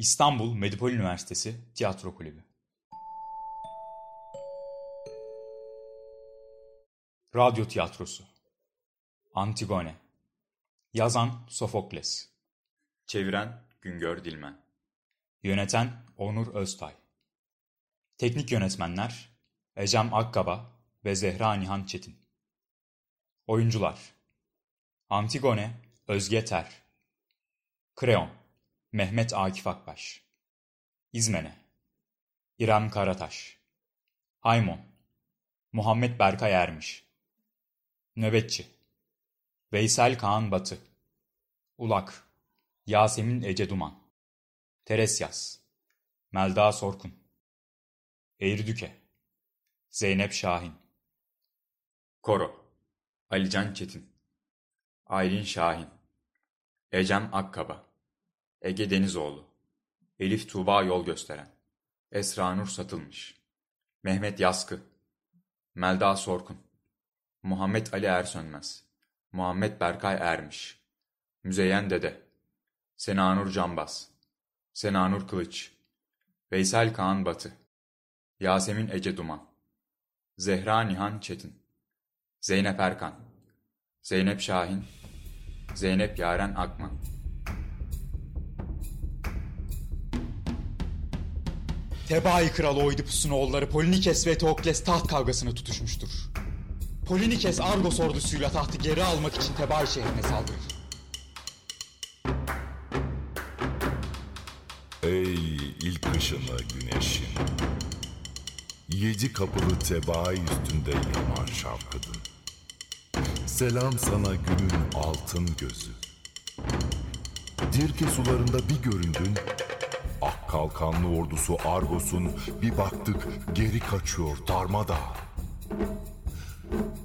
İstanbul Medipol Üniversitesi Tiyatro Kulübü. Radyo Tiyatrosu. Antigone. Yazan Sofokles. Çeviren Güngör Dilmen. Yöneten Onur Öztay. Teknik Yönetmenler Ecem Akkaba ve Zehra Nihan Çetin. Oyuncular Antigone Özge Ter. Kreon Mehmet Akif Akbaş. İzmene. İrem Karataş. Haymon. Muhammed Berkay Ermiş. Nöbetçi. Veysel Kaan Batı. Ulak. Yasemin Ece Duman. Teresyas. Melda Sorkun. Eğridüke. Zeynep Şahin. Koro. Alican Çetin. Aylin Şahin. Ecem Akkaba Ege Denizoğlu. Elif Tuğba Yol Gösteren. Esra Nur Satılmış. Mehmet Yaskı. Melda Sorkun. Muhammed Ali Ersönmez. Muhammed Berkay Ermiş. Müzeyyen Dede. Senanur Cambaz Senanur Kılıç. Veysel Kaan Batı. Yasemin Ece Duman. Zehra Nihan Çetin. Zeynep Erkan. Zeynep Şahin. Zeynep Yaren Akman Tebai kralı Oidipus'un oğulları Polinikes ve Teokles taht kavgasına tutuşmuştur. Polinikes Argos ordusuyla tahtı geri almak için Tebai şehrine saldırır. Ey ilk ışını güneşin. Yedi kapılı Tebai üstünde yaman şapkıdın. Selam sana günün altın gözü. Dirke sularında bir göründün, kalkanlı ordusu Argos'un bir baktık geri kaçıyor darmadağın.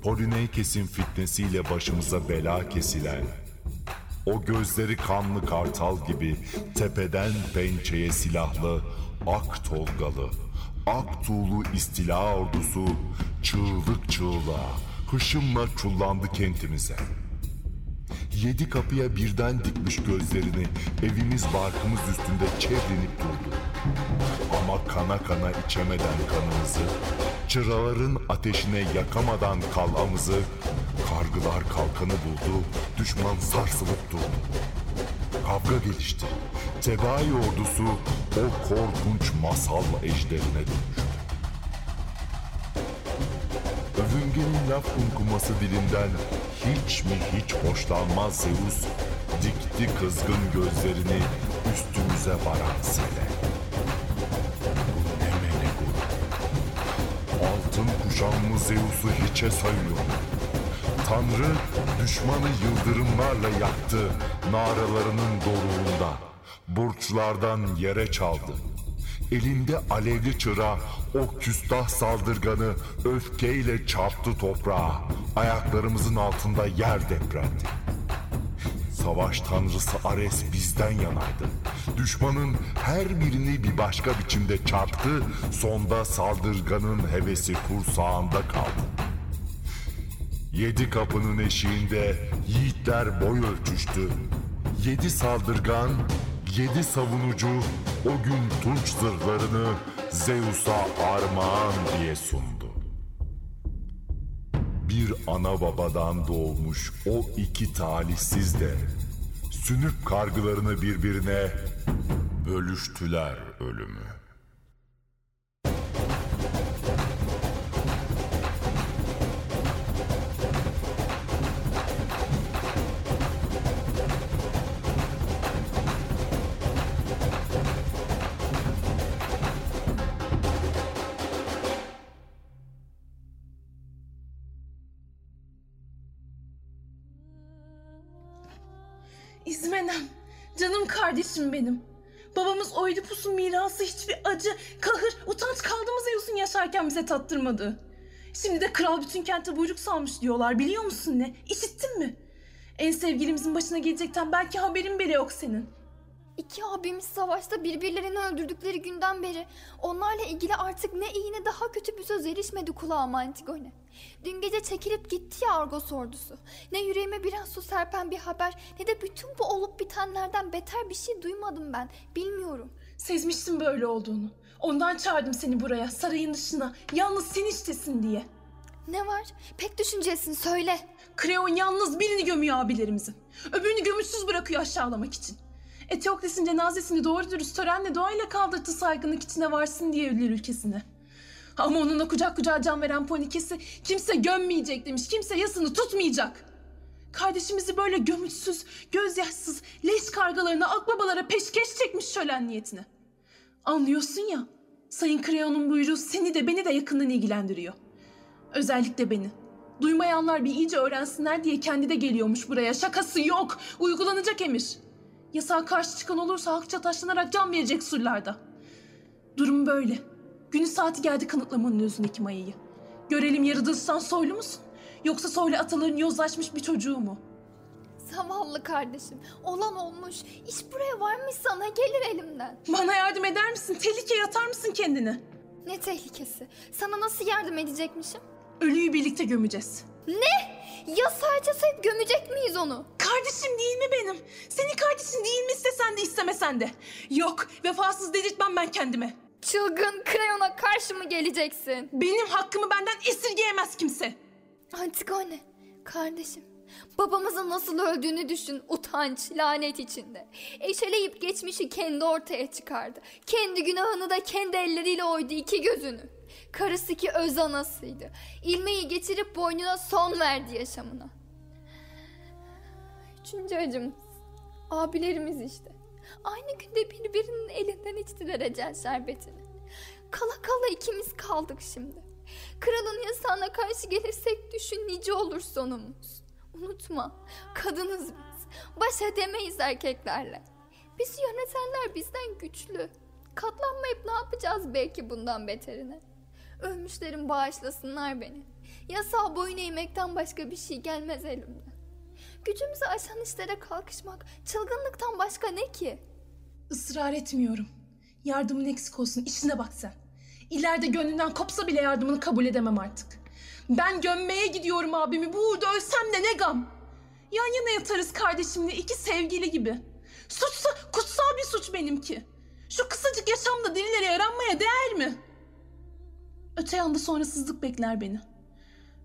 Polineikes'in fitnesiyle başımıza bela kesilen, o gözleri kanlı kartal gibi tepeden pençeye silahlı, ak tolgalı, ak tuğlu istila ordusu çığlık çığlığa, hışımla çullandı kentimize. Yedi kapıya birden dikmiş gözlerini evimiz barkımız üstünde çevrenip durdu. Ama kana kana içemeden kanımızı, çıraların ateşine yakamadan kalamızı, kargılar kalkanı buldu, düşman sarsılıp durdu. Kavga gelişti. Tebai ordusu o korkunç masal ejderine dönüştü. Övüngenin laf kumkuması dilinden hiç mi hiç hoşlanmaz Zeus, dikti kızgın gözlerini üstümüze varan sele. Bu ne melegur? Altın kuşağımı Zeus'u hiçe sayıyor. Tanrı düşmanı yıldırımlarla yaktı naralarının doruğunda. Burçlardan yere çaldı. Elinde alevli çıra o küstah saldırganı öfkeyle çarptı toprağa. Ayaklarımızın altında yer deprendi. Savaş tanrısı Ares bizden yanaydı. Düşmanın her birini bir başka biçimde çarptı. Sonda saldırganın hevesi kursağında kaldı. Yedi kapının eşiğinde yiğitler boy ölçüştü. Yedi saldırgan, yedi savunucu o gün tunç zırhlarını Zeus'a armağan diye sundu. Bir ana babadan doğmuş o iki talihsiz de sünüp kargılarını birbirine bölüştüler ölümü. Bize tattırmadı. Şimdi de kral bütün kente buyruk salmış diyorlar biliyor musun ne? İşittin mi? En sevgilimizin başına gelecekten belki haberin bile yok senin. İki abimiz savaşta birbirlerini öldürdükleri günden beri onlarla ilgili artık ne iyi ne daha kötü bir söz erişmedi kulağıma Antigone. Dün gece çekilip gitti ya Argos ordusu. Ne yüreğime biraz su serpen bir haber ne de bütün bu olup bitenlerden beter bir şey duymadım ben. Bilmiyorum. Sezmiştim böyle olduğunu. Ondan çağırdım seni buraya, sarayın dışına. Yalnız sen istesin diye. Ne var? Pek düşüncesin söyle. Kreon yalnız birini gömüyor abilerimizin. Öbürünü gömüşsüz bırakıyor aşağılamak için. Eteokles'in cenazesini doğru dürüst törenle doğayla kaldırdı saygınlık içine varsın diye ölüler ülkesine. Ama onunla kucak kucağa can veren Ponikes'i kimse gömmeyecek demiş, kimse yasını tutmayacak. Kardeşimizi böyle gömütsüz, gözyaşsız, leş kargalarına, akbabalara peşkeş çekmiş şölen niyetine. Anlıyorsun ya, Sayın Kreon'un buyruğu seni de beni de yakından ilgilendiriyor. Özellikle beni. Duymayanlar bir iyice öğrensinler diye kendi de geliyormuş buraya. Şakası yok. Uygulanacak emir. Yasağa karşı çıkan olursa hakça taşlanarak can verecek surlarda. Durum böyle. Günü saati geldi kanıtlamanın özündeki mayayı. Görelim yaratılıştan soylu musun? Yoksa soylu ataların yozlaşmış bir çocuğu mu? Zavallı kardeşim. Olan olmuş. İş buraya varmış sana gelir elimden. Bana yardım eder misin? Tehlikeye atar mısın kendini? Ne tehlikesi? Sana nasıl yardım edecekmişim? Ölüyü birlikte gömeceğiz. Ya sadece sayıp gömecek miyiz onu? Kardeşim değil mi benim? Senin kardeşin değil mi istesen de istemesen de? Yok, vefasız dedirtmem ben kendime. Çılgın Kreyon'a karşı mı geleceksin? Benim hakkımı benden esirgeyemez kimse. Antigone, kardeşim. Babamızın nasıl öldüğünü düşün utanç, lanet içinde. Eşeleyip geçmişi kendi ortaya çıkardı. Kendi günahını da kendi elleriyle oydu iki gözünü. Karısı ki öz anasıydı. İlmeği getirip boynuna son verdi yaşamına. Üçüncü acımız. Abilerimiz işte. Aynı günde birbirinin elinden içtiler ecel şerbetini. Kala kala ikimiz kaldık şimdi. Kralın yasağına karşı gelirsek düşün nice olur sonumuz. Unutma, kadınız biz. Baş edemeyiz erkeklerle. Bizi yönetenler bizden güçlü. Katlanmayıp ne yapacağız belki bundan beterine. Ölmüşlerin bağışlasınlar beni. Yasağa boyun eğmekten başka bir şey gelmez elimden. Gücümüzü aşan işlere kalkışmak çılgınlıktan başka ne ki? Israr etmiyorum. Yardımın eksik olsun, işine bak sen. İleride gönlünden kopsa bile yardımını kabul edemem artık. Ben gömmeye gidiyorum abimi, bu uğurda ölsem de ne gam. Yan yana yatarız kardeşimle, iki sevgili gibi. Suçsa kutsal bir suç benimki. Şu kısacık yaşamda dirilere yaranmaya değer mi? Öte yanda sonrasızlık bekler beni.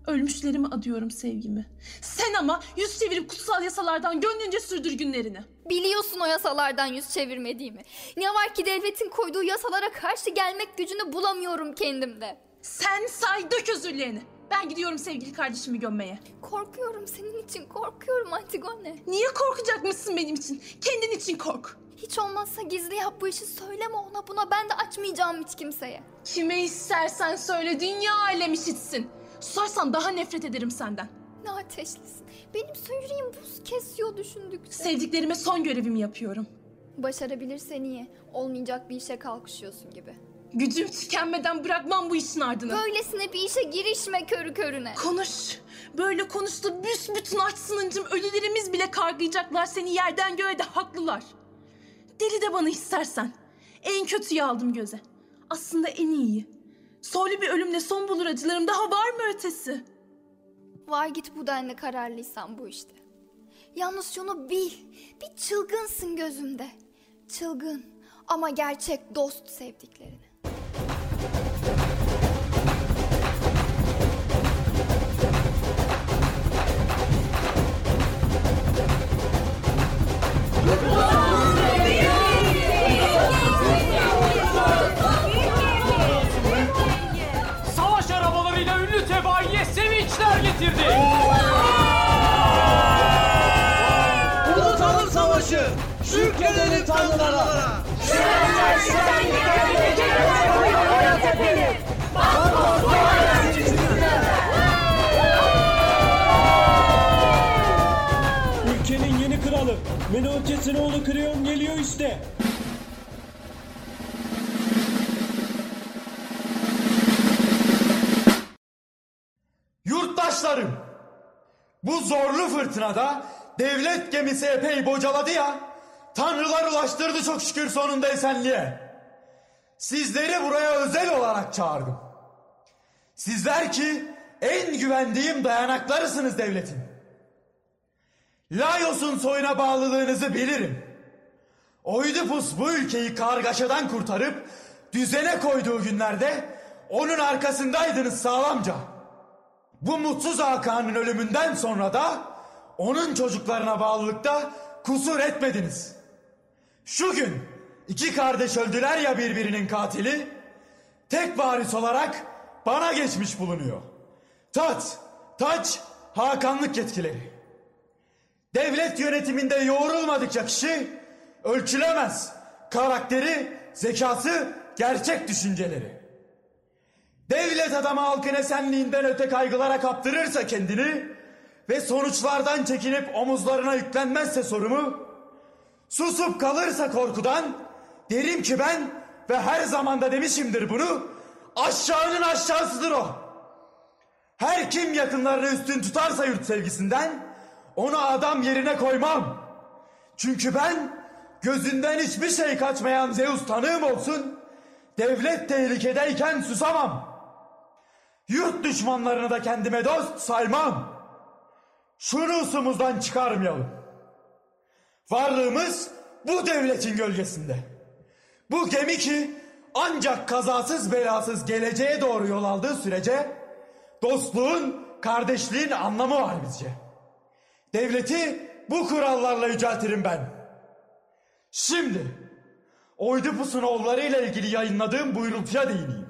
Ölmüşlerime adıyorum sevgimi. Sen ama yüz çevirip kutsal yasalardan gönlünce sürdür günlerini. Biliyorsun o yasalardan yüz çevirmediğimi. Ne var ki devletin koyduğu yasalara karşı gelmek gücünü bulamıyorum kendimde. Sen say dök özürlerini. Ben gidiyorum sevgili kardeşimi gömmeye. Korkuyorum senin için korkuyorum Antigone. Niye korkacakmışsın benim için? Kendin için kork. Hiç olmazsa gizli yap bu işi söyleme ona buna ben de açmayacağım hiç kimseye. Kime istersen söyle dünya alem işitsin. Susarsan daha nefret ederim senden. Ne ateşlisin. Benim söyleyeyim buz kesiyor düşündükçe. Sevdiklerime son görevimi yapıyorum. Başarabilirsen iyi. Olmayacak bir işe kalkışıyorsun gibi. Gücüm tükenmeden bırakmam bu işin ardını. Böylesine bir işe girişme körü körüne. Konuş. Böyle konuştu büsbütün açsınıncım ölülerimiz bile kargıyacaklar seni yerden göğe de haklılar. Deli de bana istersen. En kötüyü aldım göze. Aslında en iyiyi. Soylu bir ölümle son bulur acılarım daha var mı ötesi? Var git bu denli kararlıysan bu işte. Yalnız şunu bil. Bir çılgınsın gözümde. Çılgın ama gerçek dost sevdiklerini. Savaş arabalarıyla ünlü tebaiye sevinçler getirdi. Unutalım savaşı. Şükredelim tanrılara. Ülkenin Menokes'in oğlu Kreon geliyor işte. Yurttaşlarım! Bu zorlu fırtınada devlet gemisi epey bocaladı ya. Tanrılar ulaştırdı çok şükür sonunda esenliğe. Sizleri buraya özel olarak çağırdım. Sizler ki en güvendiğim dayanaklarısınız devletin. Laios'un soyuna bağlılığınızı bilirim. Oidipus bu ülkeyi kargaşadan kurtarıp düzene koyduğu günlerde onun arkasındaydınız sağlamca. Bu mutsuz Hakan'ın ölümünden sonra da onun çocuklarına bağlılıkta kusur etmediniz. Şu gün iki kardeş öldüler ya birbirinin katili, tek varis olarak bana geçmiş bulunuyor. Tat, taç, Hakanlık yetkileri. Devlet yönetiminde yoğrulmadıkça kişi ölçülemez. Karakteri, zekası, gerçek düşünceleri. Devlet adamı halkın esenliğinden öte kaygılara kaptırırsa kendini ve sonuçlardan çekinip omuzlarına yüklenmezse sorumu, susup kalırsa korkudan derim ki ben ve her zamanda demişimdir bunu aşağının aşağısıdır o. Her kim yakınlarını üstün tutarsa yurt sevgisinden onu adam yerine koymam. Çünkü ben gözünden hiçbir şey kaçmayan Zeus tanığım olsun devlet tehlikedeyken susamam. Yurt düşmanlarını da kendime dost saymam. Şunu usumuzdan çıkarmayalım. Varlığımız bu devletin gölgesinde. Bu gemi ki ancak kazasız belasız geleceğe doğru yol aldığı sürece dostluğun, kardeşliğin anlamı var bizce. Devleti bu kurallarla yüceltirim ben. Şimdi Oidipus'un oğullarıyla ilgili yayınladığım buyrultuya değineyim.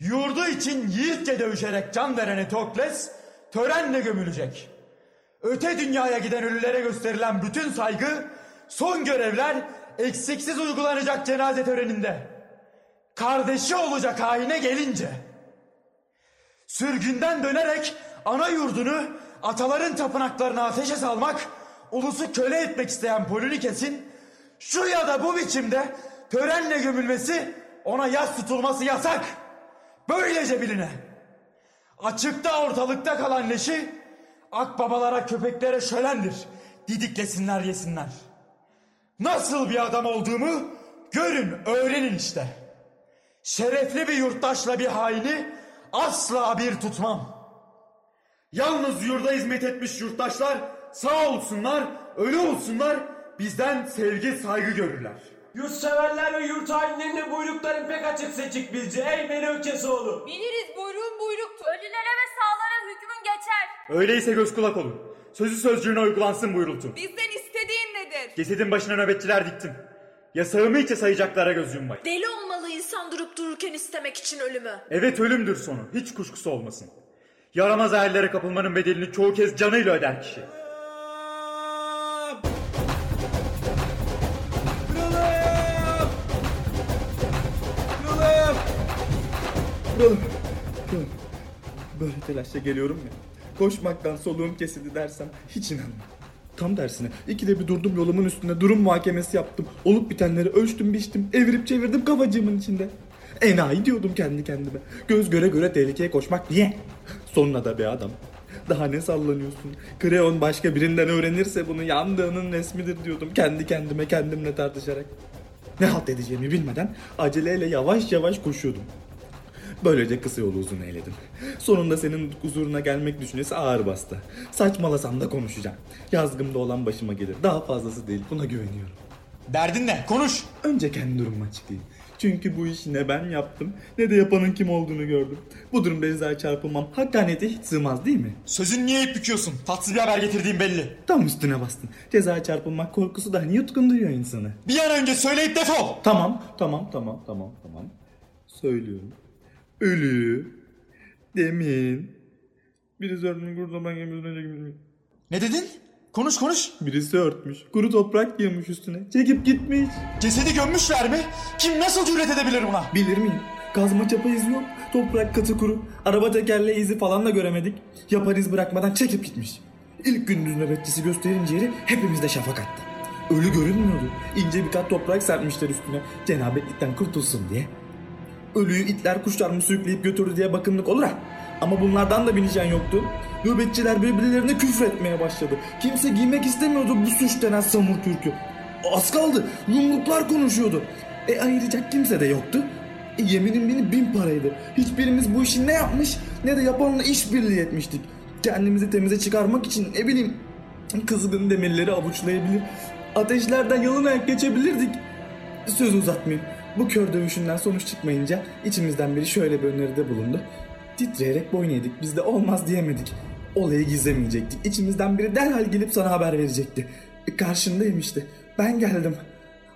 Yurdu için yiğitçe dövüşerek can veren Etokles törenle gömülecek. Öte dünyaya giden ölülere gösterilen bütün saygı, son görevler eksiksiz uygulanacak cenaze töreninde. Kardeşi olacak haine gelince. Sürgünden dönerek ana yurdunu ataların tapınaklarına ateşe salmak, ulusu köle etmek isteyen Polinikes'in şu ya da bu biçimde törenle gömülmesi ona yas tutulması yasak. Böylece biline. Açıkta ortalıkta kalan leşi akbabalara köpeklere şölendir. Didiklesinler yesinler. Nasıl bir adam olduğumu görün öğrenin işte. Şerefli bir yurttaşla bir haini asla bir tutmam. Yalnız yurda hizmet etmiş yurttaşlar sağ olsunlar, ölü olsunlar bizden sevgi saygı görürler. Yurtseverler ve yurt hainlerine buyrukların pek açık seçik bizce. Ey beni Ökesoğlu. Biliriz buyruğun buyruktur. Ölülere ve sağlara hükmün geçer. Öyleyse göz kulak olun. Sözü sözcüğüne uygulansın buyrultu. Bizden istediğin nedir? Cesedin başına nöbetçiler diktim. Yasağımı içe sayacaklara göz yummayın. Deli olmalı insan durup dururken istemek için ölümü. Evet ölümdür sonu. Hiç kuşkusu olmasın. Yaramaz hayallere kapılmanın bedelini çoğu kez canıyla öder kişi. Kralım. Kralım. Böyle telaşla geliyorum ya. Koşmaktan soluğum kesildi dersem hiç inanma. Tam tersine ikide bir durdum yolumun üstünde durum muhakemesi yaptım. Olup bitenleri ölçtüm biçtim evirip çevirdim kafacığımın içinde. Enayi diyordum kendi kendime. Göz göre göre tehlikeye koşmak niye? Sonuna da bir adam. Daha ne sallanıyorsun? Kreon başka birinden öğrenirse bunu yandığının resmidir diyordum kendi kendime kendimle tartışarak. Ne halt edeceğimi bilmeden aceleyle yavaş yavaş koşuyordum. Böylece kısa yolu uzun eyledim. Sonunda senin huzuruna gelmek düşüncesi ağır bastı. Saçmalasam da konuşacağım. Yazgımda olan başıma gelir. Daha fazlası değil. Buna güveniyorum. Derdin ne? Konuş. Önce kendi durumumu açıklayayım. Çünkü bu işi ne ben yaptım ne de yapanın kim olduğunu gördüm. Bu durumda Eza'ya çarpılmam hakkaniyete hiç sığmaz değil mi? Sözün niye ip büküyorsun? Tatsız bir haber getirdiğim belli. Tam üstüne bastın. Cezaya çarpılmak korkusu da hani yutkunduruyor insanı. Bir an önce söyleyip defol. Tamam, tamam, tamam, tamam, tamam. Söylüyorum. Ölü. Demin. Birisi örtmüş kuru toprak yemiş üstüne Ne dedin? Konuş konuş. Birisi örtmüş. Kuru toprak yemiş üstüne. Çekip gitmiş. Cesedi gömmüşler mi? Kim nasıl cüret edebilir buna? Bilir miyim? Kazma çapa izi yok. Toprak katı kuru. Araba tekerleği izi falan da göremedik. Yapar iz bırakmadan çekip gitmiş. İlk gündüz nöbetçisi gösterince yeri hepimizde şafak attı. Ölü görünmüyordu. İnce bir kat toprak serpmişler üstüne. Cenabetlikten kurtulsun diye. Ölüyü itler kuşlar mı sürükleyip götürdü diye bakımlık olur ha. Ama bunlardan da bilinçen yoktu. Nöbetçiler birbirlerine küfür etmeye başladı. Kimse giymek istemiyordu bu suç denen samur kürkü. Az kaldı. Yumruklar konuşuyordu. E ayıracak kimse de yoktu. E, yeminim beni bin paraydı. Hiçbirimiz bu işi ne yapmış ne de yapanla işbirliği etmiştik. Kendimizi temize çıkarmak için ne bileyim kızgın demirleri avuçlayabilir. Ateşlerden yalın ayak geçebilirdik. Söz uzatmayayım. Bu kör dövüşünden sonuç çıkmayınca içimizden biri şöyle bir öneride bulundu. Titreyerek boyun eğdik. Biz de olmaz diyemedik. Olayı gizlemeyecektik. İçimizden biri derhal gelip sana haber verecekti. Karşındayım işte. Ben geldim.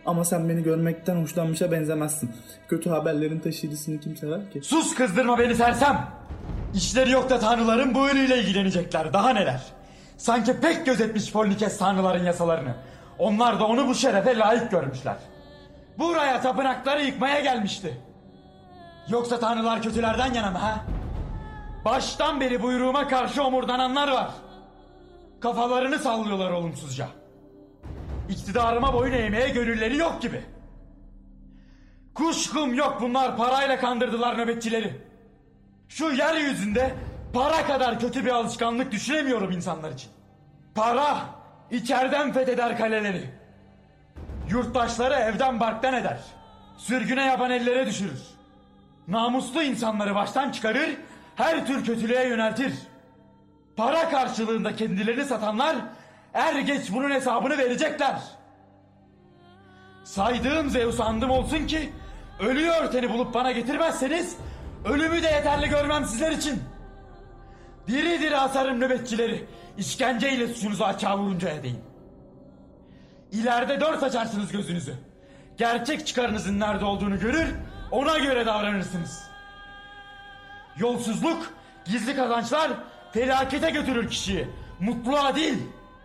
Ama sen beni görmekten hoşlanmışa benzemezsin. Kötü haberlerin taşıyıcısını kim sever ki? Sus kızdırma beni sersem. İşleri yok da tanrıların bu ölüyle ilgilenecekler. Daha neler. Sanki pek gözetmiş Polnikes tanrıların yasalarını. Onlar da onu bu şerefe layık görmüşler. Buraya tapınakları yıkmaya gelmişti. Yoksa tanrılar kötülerden yana mı ha? Baştan beri buyruğuma karşı omurdananlar var. Kafalarını sallıyorlar olumsuzca. İktidarıma boyun eğmeye gönülleri yok gibi. Kuşkum yok bunlar parayla kandırdılar nöbetçileri. Şu yeryüzünde para kadar kötü bir alışkanlık düşünemiyorum insanlar için. Para içeriden fetheder kaleleri. Yurttaşları evden barktan eder. Sürgüne yapan ellere düşürür. Namuslu insanları baştan çıkarır, her tür kötülüğe yöneltir. Para karşılığında kendilerini satanlar er geç bunun hesabını verecekler. Saydığım Zeus andım olsun ki ölüyü örteni bulup bana getirmezseniz ölümü de yeterli görmem sizler için. Diri diri asarım nöbetçileri işkenceyle suçunuzu açığa vuruncaya değin. İleride dört açarsınız gözünüzü. Gerçek çıkarınızın nerede olduğunu görür, ona göre davranırsınız. Yolsuzluk, gizli kazançlar felakete götürür kişiyi. Mutluluğa değil.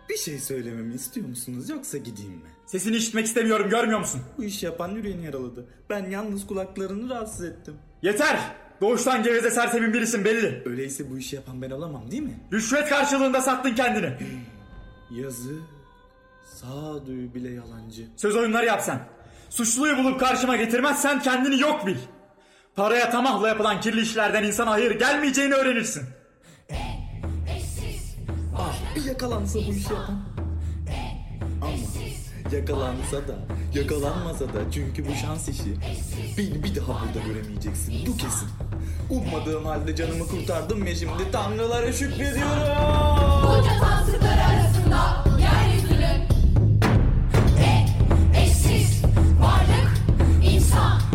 Bir şey söylememi istiyor musunuz yoksa gideyim mi? Sesini işitmek istemiyorum görmüyor musun? Bu iş yapan yüreğini yaraladı. Ben yalnız kulaklarını rahatsız ettim. Yeter! Doğuştan geveze sersemin birisin belli. Öyleyse bu işi yapan ben olamam değil mi? Rüşvet karşılığında sattın kendini. Yazı, sağduyu bile yalancı. Söz oyunları yap sen. Suçluyu bulup karşıma getirmezsen kendini yok bil. Paraya tamahla yapılan kirli işlerden insana hayır gelmeyeceğini öğrenirsin. Ah yakalansa bu işi yapan. Ama yakalansa da yakalanmasa da çünkü bu şans işi. Beni bir daha burada göremeyeceksin bu kesin. Ummadığım halde canımı kurtardım ya şimdi tanrılara şükrediyorum. Koca tansıklar arasında yeryüzünün en eşsiz varlık insan.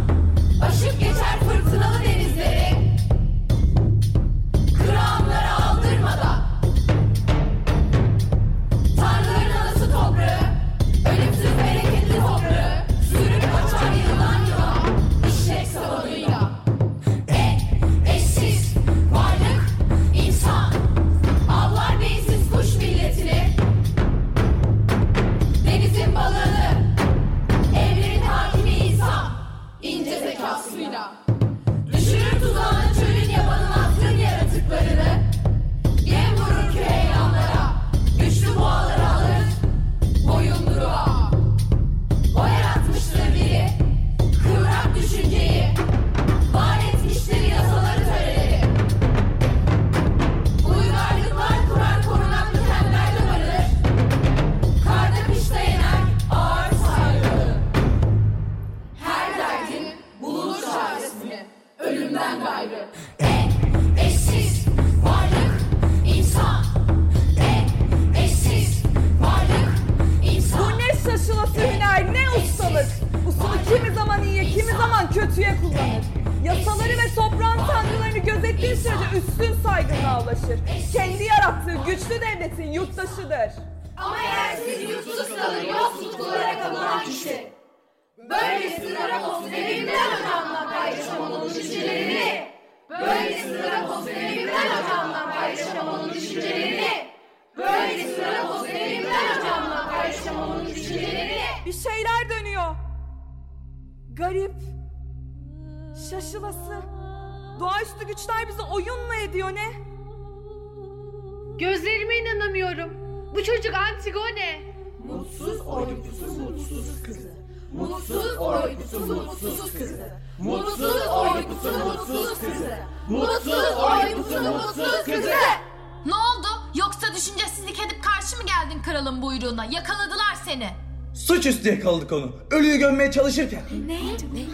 Yakaladık onu. Ölüyü gömmeye çalışırken. Ne?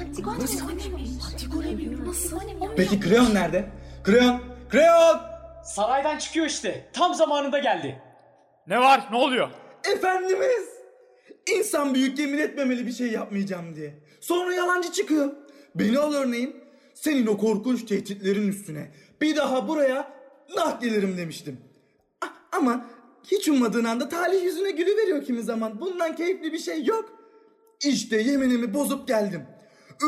Antigone Nasıl? Peki Kreon nerede? Kreon! Kreon! Saraydan çıkıyor işte. Tam zamanında geldi. Ne var? Ne oluyor? Efendimiz! İnsan büyük yemin etmemeli bir şey yapmayacağım diye. Sonra yalancı çıkıyor. Beni al örneğin. Senin o korkunç tehditlerin üstüne bir daha buraya naklederim demiştim. A- ama hiç ummadığın anda talih yüzüne gülü veriyor kimi zaman. Bundan keyifli bir şey yok. İşte yeminimi bozup geldim.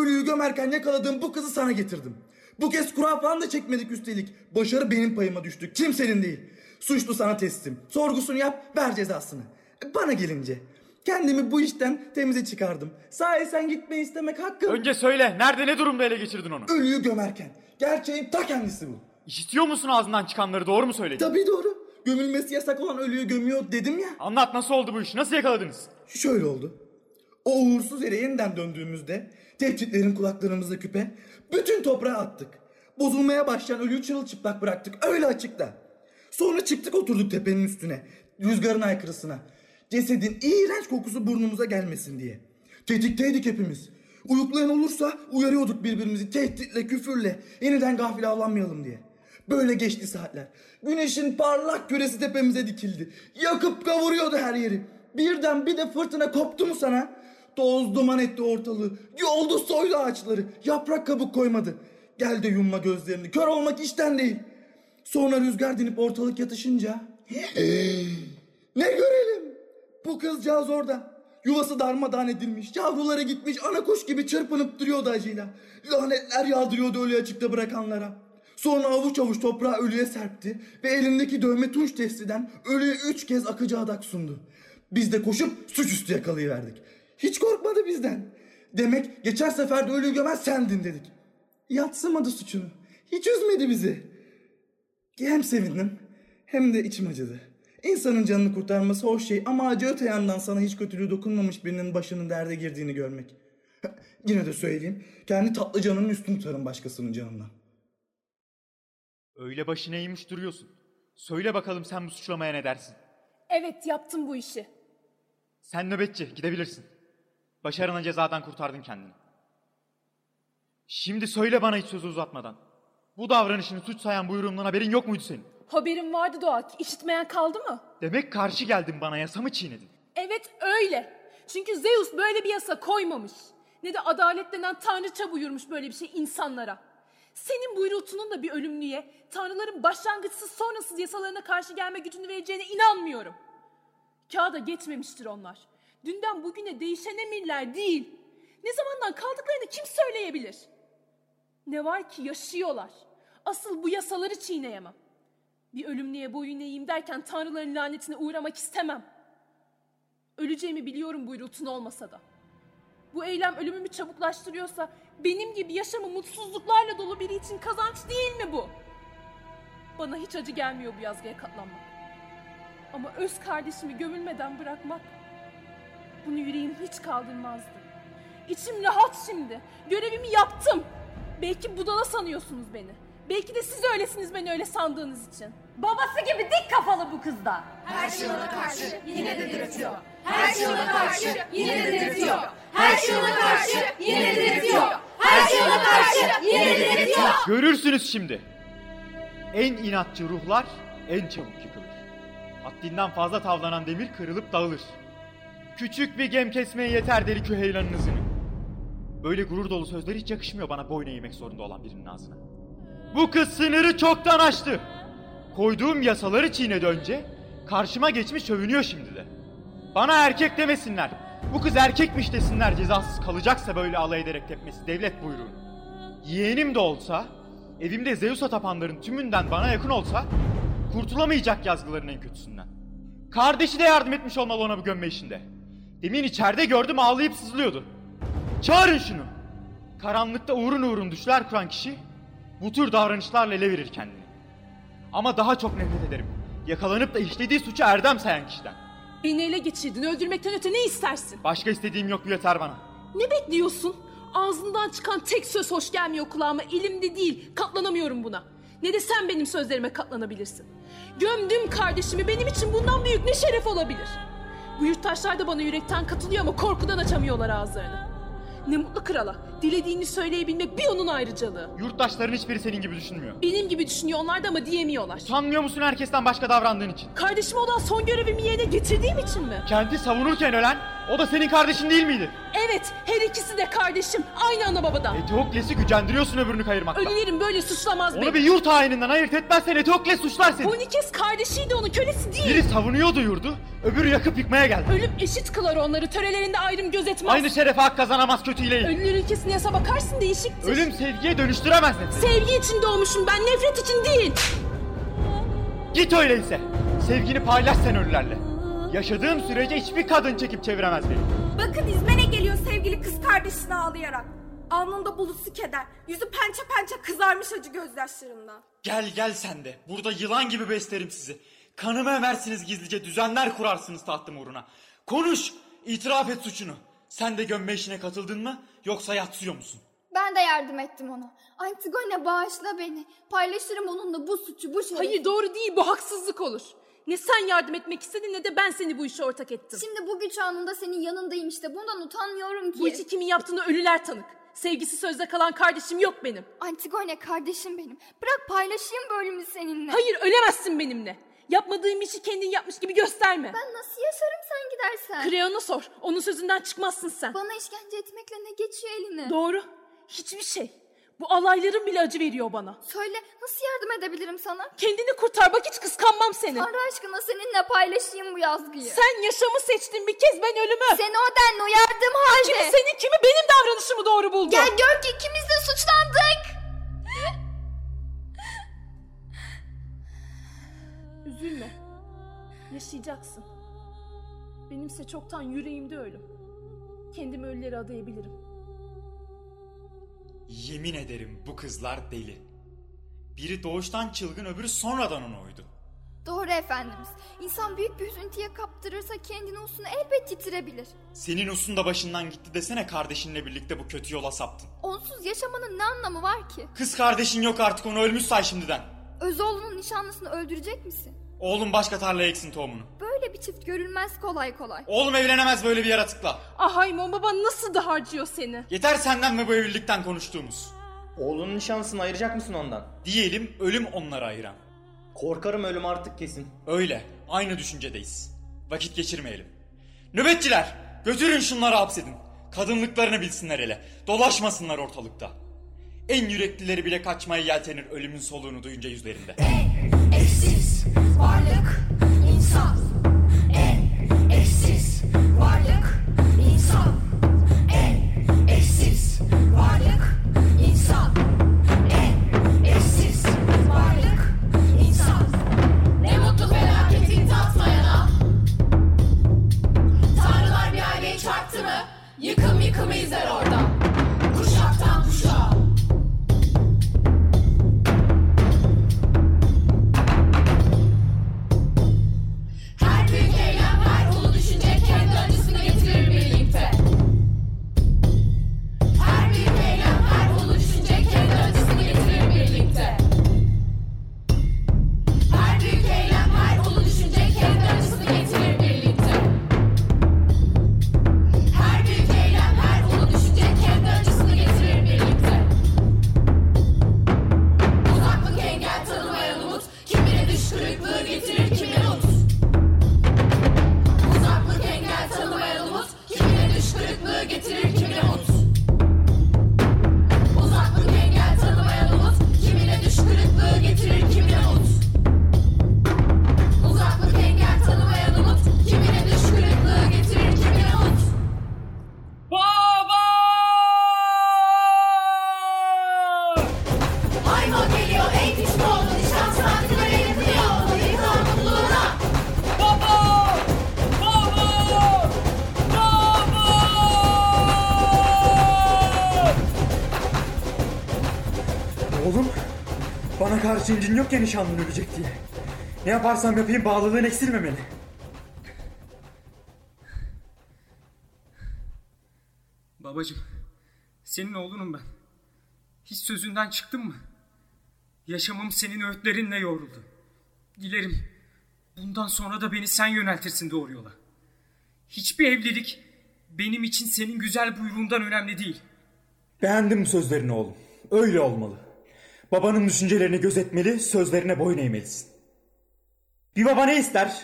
Ölüyü gömerken yakaladığım bu kızı sana getirdim. Bu kez kura falan da çekmedik üstelik. Başarı benim payıma düştü. Kimsenin değil. Suçlu sana teslim. Sorgusunu yap, ver cezasını. Bana gelince kendimi bu işten temize çıkardım. Sahi sen gitmeyi istemek hakkım. Önce söyle nerede ne durumda ele geçirdin onu? Ölüyü gömerken. Gerçeğin ta kendisi bu. İşitiyor musun ağzından çıkanları doğru mu söyledin? Tabii doğru. Gömülmesi yasak olan ölüyü gömüyor dedim ya. Anlat nasıl oldu bu iş? Nasıl yakaladınız? Şöyle oldu. O uğursuz yere yeniden döndüğümüzde tehditlerin kulaklarımızda küpe bütün toprağa attık. Bozulmaya başlayan ölüyü çırılçıplak bıraktık öyle açıkta. Sonra çıktık oturduk tepenin üstüne rüzgarın aykırısına. Cesedin iğrenç kokusu burnumuza gelmesin diye. Tetikteydik hepimiz. Uyuklayan olursa uyarıyorduk birbirimizi tehditle küfürle yeniden gafil avlanmayalım diye. Böyle geçti saatler. Güneşin parlak küresi tepemize dikildi. Yakıp kavuruyordu her yeri. Birden bir de fırtına koptu mu sana? Toz duman etti ortalığı. Yoldu soydu ağaçları. Yaprak kabuk koymadı. Gel de yumma gözlerini. Kör olmak işten değil. Sonra rüzgar dinip ortalık yatışınca... ne görelim? Bu kızcağız orada. Yuvası darmadağın edilmiş. Yavrulara gitmiş. Ana kuş gibi çırpınıp duruyordu acıyla. Lanetler yağdırıyordu ölü açıkta bırakanlara. Sonra avuç avuç toprağı ölüye serpti ve elindeki dövme tunç testiden ölüye üç kez akıcı adak sundu. Biz de koşup suçüstü yakalayıverdik. Hiç korkmadı bizden. Demek geçen sefer de ölüyü gömen sendin dedik. Yatsımadı suçunu. Hiç üzmedi bizi. Hem sevindim hem de içim acıdı. İnsanın canını kurtarması hoş şey ama acı öte yandan sana hiç kötülüğü dokunmamış birinin başının derde girdiğini görmek. Yine de söyleyeyim. Kendi tatlı canının üstünü tutarım başkasının canından. Öyle başına eğmiş duruyorsun. Söyle bakalım sen bu suçlamaya ne dersin? Evet yaptım bu işi. Sen nöbetçi gidebilirsin. Başarına cezadan kurtardın kendini. Şimdi söyle bana hiç sözü uzatmadan. Bu davranışını suç sayan buyruğumdan haberin yok muydu senin? Haberim vardı Doğak. İşitmeyen kaldı mı? Demek karşı geldin bana yasamı çiğnedin. Evet öyle. Çünkü Zeus böyle bir yasa koymamış. Ne de adalet denen tanrıça buyurmuş böyle bir şey insanlara. Senin buyruğunun da bir ölümlüye, tanrıların başlangıçsız sonrasız yasalarına karşı gelme gücünü vereceğine inanmıyorum. Kağıda geçmemiştir onlar. Dünden bugüne değişen emirler değil. Ne zamandan kaldıklarını kim söyleyebilir? Ne var ki yaşıyorlar. Asıl bu yasaları çiğneyemem. Bir ölümlüye boyun eğeyim derken tanrıların lanetine uğramak istemem. Öleceğimi biliyorum buyrutun olmasa da. Bu eylem ölümümü çabuklaştırıyorsa benim gibi yaşamı mutsuzluklarla dolu biri için kazanç değil mi bu? Bana hiç acı gelmiyor bu yazgıya katlanmak. Ama öz kardeşimi gömülmeden bırakmak bunu yüreğim hiç kaldırmazdı. İçim rahat şimdi. Görevimi yaptım. Belki budala sanıyorsunuz beni. Belki de siz öylesiniz beni öyle sandığınız için. Babası gibi dik kafalı bu kız da. Her şey ona karşı yine de diretiyor. Her şey ona karşı yine de diretiyor. Her şey ona karşı yine de diretiyor. Her şey ona karşı yine de diretiyor. Görürsünüz şimdi. En inatçı ruhlar en çabuk yıkılır. Haddinden fazla tavlanan demir kırılıp dağılır. Küçük bir gem kesmeye yeter deli küheylanınızın. Böyle gurur dolu sözler hiç yakışmıyor bana boyun eğmek zorunda olan birinin ağzına. Bu kız sınırı çoktan aştı. Koyduğum yasaları çiğnedi önce. Karşıma geçmiş övünüyor şimdi de. Bana erkek demesinler. Bu kız erkekmiş desinler cezasız kalacaksa böyle alay ederek tepmesi devlet buyruğunu. Yeğenim de olsa, evimde Zeus'a tapanların tümünden bana yakın olsa kurtulamayacak yazgıların en kötüsünden. Kardeşi de yardım etmiş olmalı ona bu gömme işinde. Demin içeride gördüm ağlayıp sızlıyordu. Çağırın şunu. Karanlıkta uğrun uğrun düşler kuran kişi bu tür davranışlarla ele verir kendini. Ama daha çok nefret ederim. Yakalanıp da işlediği suçu erdem sayan kişiden. Beni ele geçirdin. Öldürmekten öte ne istersin? Başka istediğim yok yeter bana. Ne bekliyorsun? Ağzından çıkan tek söz hoş gelmiyor kulağıma. Elimde değil. Katlanamıyorum buna. Ne de sen benim sözlerime katlanabilirsin. Gömdüm kardeşimi. Benim için bundan büyük ne şeref olabilir? Bu yurttaşlar da bana yürekten katılıyor ama korkudan açamıyorlar ağızlarını. Ne mutlu krala. Dilediğini söyleyebilmek bir onun ayrıcalığı. Yurttaşların hiçbiri senin gibi düşünmüyor. Benim gibi düşünüyor onlar da ama diyemiyorlar. Sanmıyor musun herkesten başka davrandığın için? Kardeşime olan son görevimi yerine getirdiğim için mi? Kendi savunurken ölen, O da senin kardeşin değil miydi? Evet, her ikisi de kardeşim. Aynı ana babadan. Eteokles'i gücendiriyorsun öbürünü kayırmakla. Ölülerin böyle suçlamaz Onu beni. bir yurt haininden ayırt etmezsen Eteokles suçlar seni. Bonikes kardeşiydi onun, kölesi değil. Biri savunuyordu yurdu, öbürü yakıp yıkmaya geldi. Ölüm eşit kılar onları, törelerinde ayrım gözetmez. Aynı şerefe hak kazanamaz kötüyle. Ölüler ülkesine yasa bakarsın değişiktir. Ölüm sevgiye dönüştüremez nefret. Sevgi için doğmuşum ben, nefret için değil. Git öyleyse. Sevgini paylaş sen ölülerle. Yaşadığım sürece hiçbir kadın çekip çeviremez beni. Bakın İzmen'e geliyor sevgili kız kardeşini ağlayarak. Alnında bulusu keder. Yüzü pençe pençe kızarmış acı gözyaşlarından. Gel gel sen de. Burada yılan gibi beslerim sizi. Kanımı emersiniz gizlice düzenler kurarsınız tahtım uğruna. Konuş. itiraf et suçunu. Sen de gömme işine katıldın mı yoksa yatsıyor musun? Ben de yardım ettim ona. Antigone bağışla beni. Paylaşırım onunla bu suçu, bu şerefi. Hayır doğru değil, bu haksızlık olur. Ne sen yardım etmek istedin ne de ben seni bu işe ortak ettim. Şimdi bu güç anında senin yanındayım işte. Bundan utanmıyorum ki. Bu işi kimin yaptığını ölüler tanık. Sevgisi sözde kalan kardeşim yok benim. Antigone kardeşim benim. Bırak paylaşayım bölümü seninle. Hayır ölemezsin benimle. Yapmadığım işi kendin yapmış gibi gösterme. Ben nasıl yaşarım sen gidersen? Kreon'a sor. Onun sözünden çıkmazsın sen. Bana işkence etmekle ne geçiyor eline? Doğru. Hiçbir şey. Bu alayların bile acı veriyor bana. Söyle nasıl yardım edebilirim sana? Kendini kurtar bak hiç kıskanmam seni. Tanrı aşkına seninle paylaşayım bu yazgıyı. Sen yaşamı seçtin bir kez ben ölümü. Seni o denli uyardım halde. Kimi senin kimi benim davranışımı doğru buldu. Gel gör ki ikimiz de suçlandık. Üzülme. Yaşayacaksın. Benimse çoktan yüreğimde ölüm. Kendimi ölülere adayabilirim. Yemin ederim bu kızlar deli. Biri doğuştan çılgın öbürü sonradan ona uydu. Doğru efendimiz. İnsan büyük bir üzüntüye kaptırırsa kendini usunu elbet titirebilir. Senin usun da başından gitti desene kardeşinle birlikte bu kötü yola saptın. Onsuz yaşamanın ne anlamı var ki? Kız kardeşin yok artık onu ölmüş say şimdiden. Özoğlu'nun nişanlısını öldürecek misin? Oğlum başka tarlaya eksin tohumunu. Böyle bir çift görülmez kolay kolay. Oğlum evlenemez böyle bir yaratıkla. Ah Haymon baban nasıl da harcıyor seni. Yeter senden ve bu evlilikten konuştuğumuz. Oğlunun nişanlısını ayıracak mısın ondan? Diyelim ölüm onları ayıran. Korkarım ölüm artık kesin. Öyle. Aynı düşüncedeyiz. Vakit geçirmeyelim. Nöbetçiler! Götürün şunları hapsedin. Kadınlıklarını bilsinler hele. Dolaşmasınlar ortalıkta. En yüreklileri bile kaçmaya yeltenir ölümün soluğunu duyunca yüzlerinde. Varlık insan. En eşsiz varlık insan bana karşı incin yok ya nişanlın ölecek diye. Ne yaparsam yapayım bağlılığın eksilmemeli. Babacım, senin oğlunum ben. Hiç sözünden çıktım mı? Yaşamım senin öğütlerinle yoğruldu. Dilerim bundan sonra da beni sen yöneltirsin doğru yola. Hiçbir evlilik benim için senin güzel buyruğundan önemli değil. Beğendim sözlerini oğlum. Öyle olmalı. Babanın düşüncelerini gözetmeli, sözlerine boyun eğmelisin. Bir baba ne ister?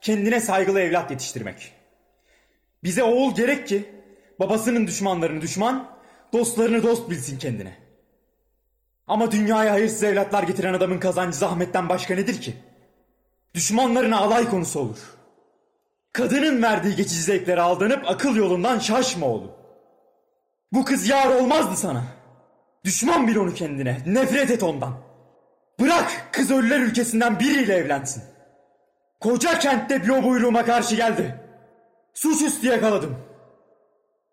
Kendine saygılı evlat yetiştirmek. Bize oğul gerek ki babasının düşmanlarını düşman, dostlarını dost bilsin kendine. Ama dünyaya hayırsız evlatlar getiren adamın kazancı zahmetten başka nedir ki? Düşmanlarına alay konusu olur. Kadının verdiği geçici zevklere aldanıp akıl yolundan şaşma oğlum. Bu kız yar olmazdı sana. Düşman bil onu kendine, nefret et ondan. Bırak kız ölüler ülkesinden biriyle evlensin. Koca kentte bir buyruğuma karşı geldi. Suçüstü yakaladım.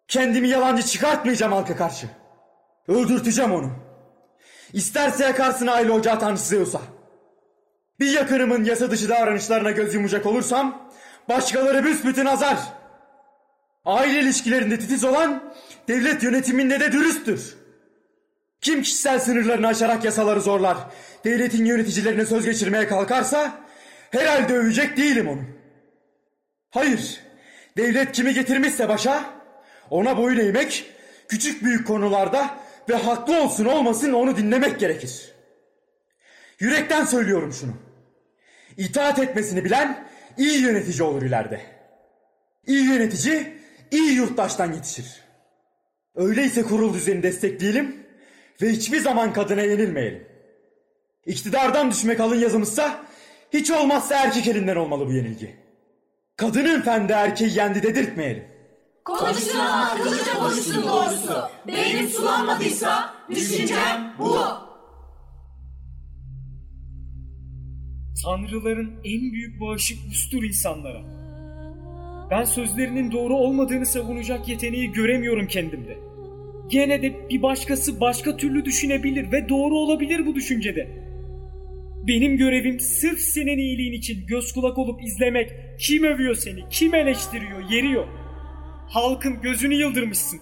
Kendimi yalancı çıkartmayacağım halka karşı. Öldürteceğim onu. İsterse yakarsın aile ocağı tanrısı Zeus'a. Bir yakınımın yasa dışı davranışlarına göz yumacak olursam başkaları büsbütün azar. Aile ilişkilerinde titiz olan devlet yönetiminde de dürüsttür. Kim kişisel sınırlarını aşarak yasaları zorlar, devletin yöneticilerine söz geçirmeye kalkarsa herhalde övecek değilim onu. Hayır, devlet kimi getirmişse başa ona boyun eğmek, küçük büyük konularda ve haklı olsun olmasın onu dinlemek gerekir. Yürekten söylüyorum şunu. İtaat etmesini bilen iyi yönetici olur ileride. İyi yönetici iyi yurttaştan yetişir. Öyleyse kurul düzeni destekleyelim ve hiçbir zaman kadına yenilmeyelim. İktidardan düşmek alın yazımızsa hiç olmazsa erkek elinden olmalı bu yenilgi. Kadının fendi erkeği yendi dedirtmeyelim. Konuştuğun ama akıllıca konuştun doğrusu. Beynim sulanmadıysa düşüncem bu. Tanrıların en büyük bağışı ustur insanlara. Ben sözlerinin doğru olmadığını savunacak yeteneği göremiyorum kendimde. Gene de bir başkası başka türlü düşünebilir ve doğru olabilir bu düşüncede. Benim görevim sırf senin iyiliğin için göz kulak olup izlemek. Kim övüyor seni, kim eleştiriyor, yeriyor. Halkın gözünü yıldırmışsın.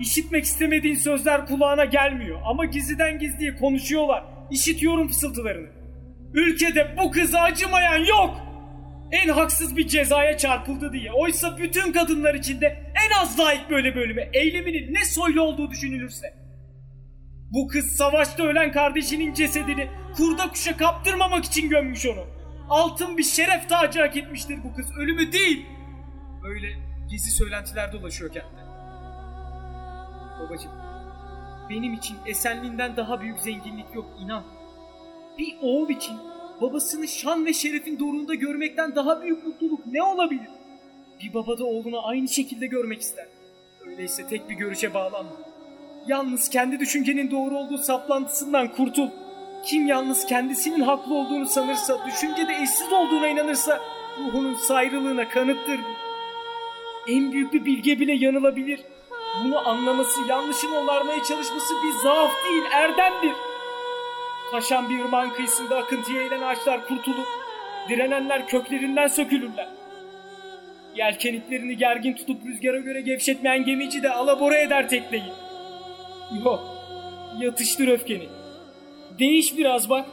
İşitmek istemediğin sözler kulağına gelmiyor ama gizliden gizliye konuşuyorlar. İşitiyorum fısıltılarını. Ülkede bu kıza acımayan yok. En haksız bir cezaya çarpıldı diye. Oysa bütün kadınlar içinde en az layık böyle bölüme. Eyleminin ne soylu olduğu düşünülürse. Bu kız savaşta ölen kardeşinin cesedini kurda kuşa kaptırmamak için gömmüş onu. Altın bir şeref tacı hak etmiştir bu kız. Ölümü değil. Öyle gizli söylentiler dolaşıyor kentte. Babacım, benim için esenliğinden daha büyük zenginlik yok inan. Bir oğul için babasını şan ve şerefin doğrunda görmekten daha büyük mutluluk ne olabilir? Bir baba da oğlunu aynı şekilde görmek ister. Öyleyse tek bir görüşe bağlanma. Yalnız kendi düşüncenin doğru olduğu saplantısından kurtul. Kim yalnız kendisinin haklı olduğunu sanırsa, düşüncede eşsiz olduğuna inanırsa ruhunun sayrılığına kanıttır. En büyük bir bilge bile yanılabilir. Bunu anlaması, yanlışını onarmaya çalışması bir zaaf değil, erdemdir. Taşan bir ırmağın kıyısında akıntıya eğilen ağaçlar kurtulur. Direnenler köklerinden sökülürler. Yelken iplerini gergin tutup rüzgara göre gevşetmeyen gemici de alabora eder tekneyi. Yok, yatıştır öfkeni. Değiş biraz bak.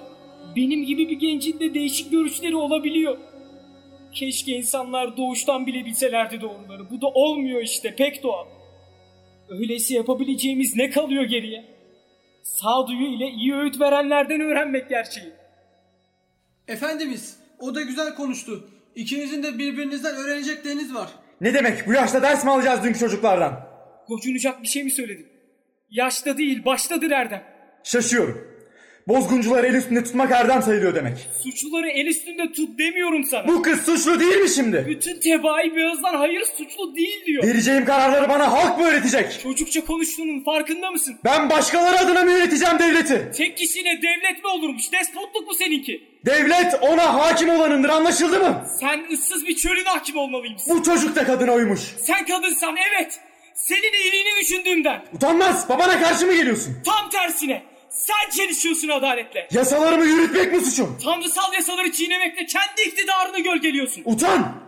Benim gibi bir gencin de değişik görüşleri olabiliyor. Keşke insanlar doğuştan bile bilselerdi doğruları. Bu da olmuyor işte pek doğal. Öyleyse yapabileceğimiz ne kalıyor geriye? Sağduyu ile iyi öğüt verenlerden öğrenmek gerçeği. Efendimiz, o da güzel konuştu. İkinizin de birbirinizden öğrenecekleriniz var. Ne demek bu yaşta ders mi alacağız dünkü çocuklardan? Gocunacak bir şey mi söyledim? Yaşta değil baştadır Erdem. Şaşıyorum. Bozguncuları el üstünde tutmak erdem sayılıyor demek. Suçluları el üstünde tut demiyorum sana. Bu kız suçlu değil mi şimdi? Bütün tebaayı bir ağızdan hayır suçlu değil diyor. Vereceğim kararları bana halk mı öğretecek? Çocukça konuştuğunun farkında mısın? Ben başkaları adına mı yöneteceğim devleti? Tek kişiyle devlet mi olurmuş? Despotluk mu seninki? Devlet ona hakim olanındır anlaşıldı mı? Sen ıssız bir çölün hakim olmalıymışsın. Bu çocuk da kadına uymuş. Sen kadınsan evet. Senin iyiliğini düşündüğümden. Utanmaz babana karşı mı geliyorsun? Tam tersine. Sen çelişiyorsun adaletle. Yasalarımı yürütmek mi suçum? Tanrısal yasaları çiğnemekle kendi iktidarını gölgeliyorsun. Utan!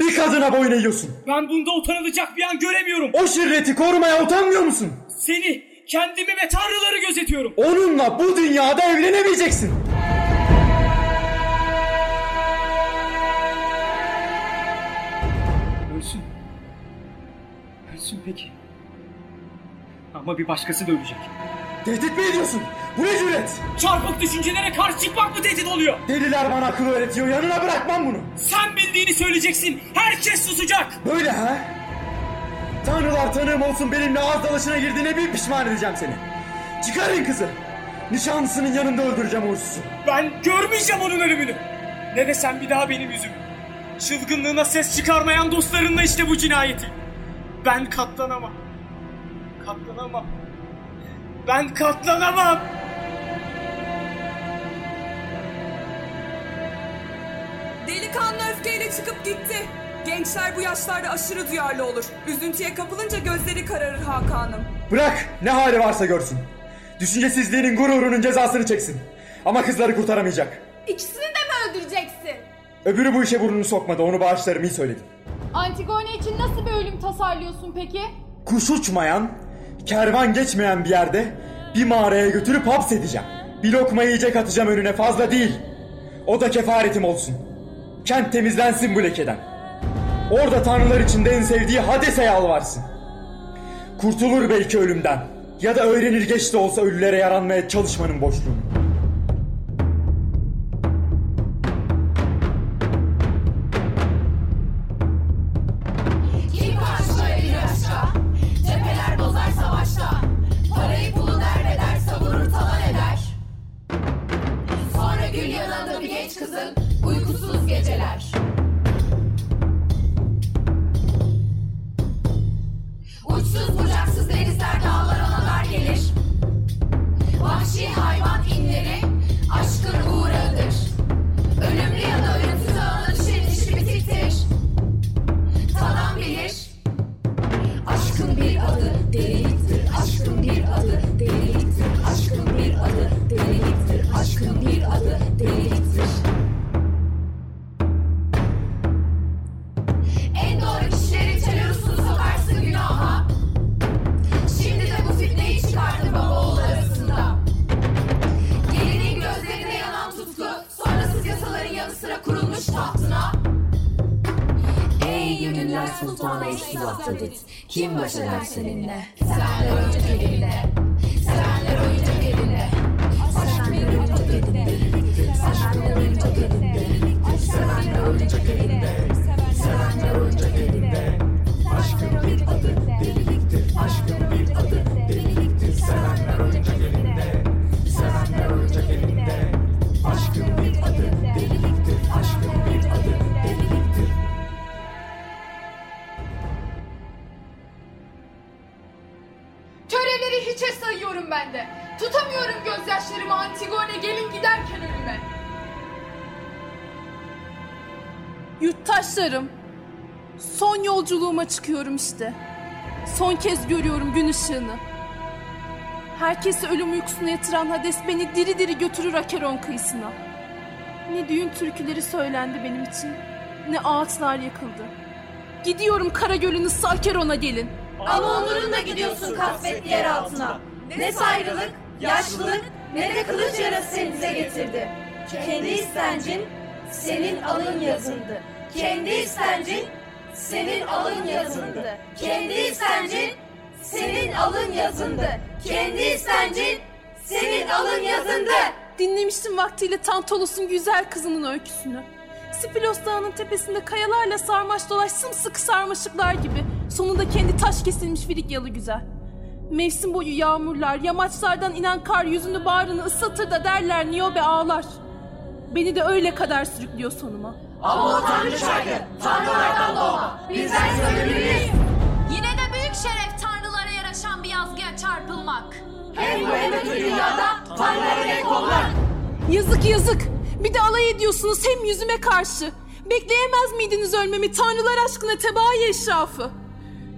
Bir kadına boyun eğiyorsun. Ben bunda utanılacak bir an göremiyorum. O şirreti korumaya utanmıyor musun? Seni, kendimi ve tanrıları gözetiyorum. Onunla bu dünyada evlenemeyeceksin. Ölsün. Ölsün peki. Ama bir başkası da ölecek. Tehdit mi ediyorsun? Bu ne cüret? Çarpık düşüncelere karşı çıkmak mı tehdit oluyor? Deliler bana akıl öğretiyor. Yanına bırakmam bunu. Sen bildiğini söyleyeceksin. Herkes susacak. Böyle ha? Tanrılar tanığım olsun benimle ağız dalaşına girdiğine bir pişman edeceğim seni. Çıkarın kızı. Nişanlısının yanında öldüreceğim uğursuzu. Ben görmeyeceğim onun ölümünü. Ne de sen bir daha benim yüzümü. Çılgınlığına ses çıkarmayan dostlarınla işte bu cinayeti. Ben katlanamam. Katlanamam. Ben katlanamam. Delikanlı öfkeyle çıkıp gitti. Gençler bu yaşlarda aşırı duyarlı olur. Üzüntüye kapılınca gözleri kararır Hakan'ım. Bırak ne hali varsa görsün. Düşüncesizliğinin gururunun cezasını çeksin. Ama kızları kurtaramayacak. İkisini de mi öldüreceksin? Öbürü bu işe burnunu sokmadı onu bağışlarım iyi söyledim. Antigone için nasıl bir ölüm tasarlıyorsun peki? Kuş uçmayan, kervan geçmeyen bir yerde bir mağaraya götürüp hapsedeceğim. Bir lokma yiyecek atacağım önüne fazla değil. O da kefaretim olsun. Kent temizlensin bu lekeden. Orada tanrılar içinde en sevdiği Hades'e yalvarsın. Kurtulur belki ölümden. Ya da öğrenir geç de olsa ölülere yaranmaya çalışmanın boşluğunu. Vahşi hayvan inleri kim baş çıkıyorum işte. Son kez görüyorum gün ışığını. Herkesi ölüm uykusuna yatıran Hades beni diri diri götürür Akeron kıyısına. Ne düğün türküleri söylendi benim için, ne ağaçlar yakıldı. Gidiyorum Karagöl'ün Akeron'a gelin. Ama onurunla gidiyorsun kasvetli yer altına. Ne sayrılık, yaşlılık ne de kılıç yarası seni bize getirdi. Kendi istencin senin alın yazındı. Kendi istencin senin alın yazındı. Kendi istencin senin alın yazındı. Kendi istencin senin alın yazındı. Dinlemiştim vaktiyle Tantalos'un güzel kızının öyküsünü. Spilos Dağı'nın tepesinde kayalarla sarmaş dolaş sımsıkı sarmaşıklar gibi. Sonunda kendi taş kesilmiş Frigyalı güzel. Mevsim boyu yağmurlar, yamaçlardan inen kar yüzünü bağrını ıslatır da derler Niobe ağlar. Beni de öyle kadar sürüklüyor sonuma. Ama o tanrı şarkı tanrılardan doğma. Bizden söylenilir. Yine de büyük şeref tanrılara yaraşan bir yazgıya çarpılmak. Hem bu hem öte dünyada tanrılara denk olmak. Yazık yazık. Bir de alay ediyorsunuz hem yüzüme karşı. Bekleyemez miydiniz ölmemi tanrılar aşkına tebaayı eşrafı?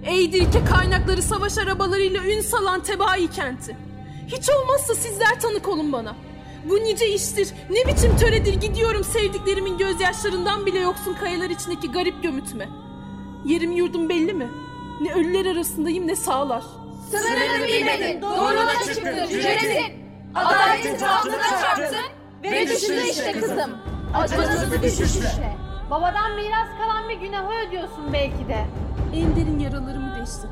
Ey dirke kaynakları savaş arabalarıyla ün salan tebaayı kenti. Hiç olmazsa sizler tanık olun bana. Bu nice iştir, ne biçim töredir gidiyorum sevdiklerimin gözyaşlarından bile yoksun kayalar içindeki garip gömütme. Yerim yurdum belli mi? Ne ölüler arasındayım ne sağlar. Sınırını bilmedin, doğruna çıktın, cüretin. Adaletin tahtına çarptın ve düşündün işte kızım. Acınızı düşüşle. Babadan miras kalan bir günahı ödüyorsun belki de. En derin yaralarımı deştim.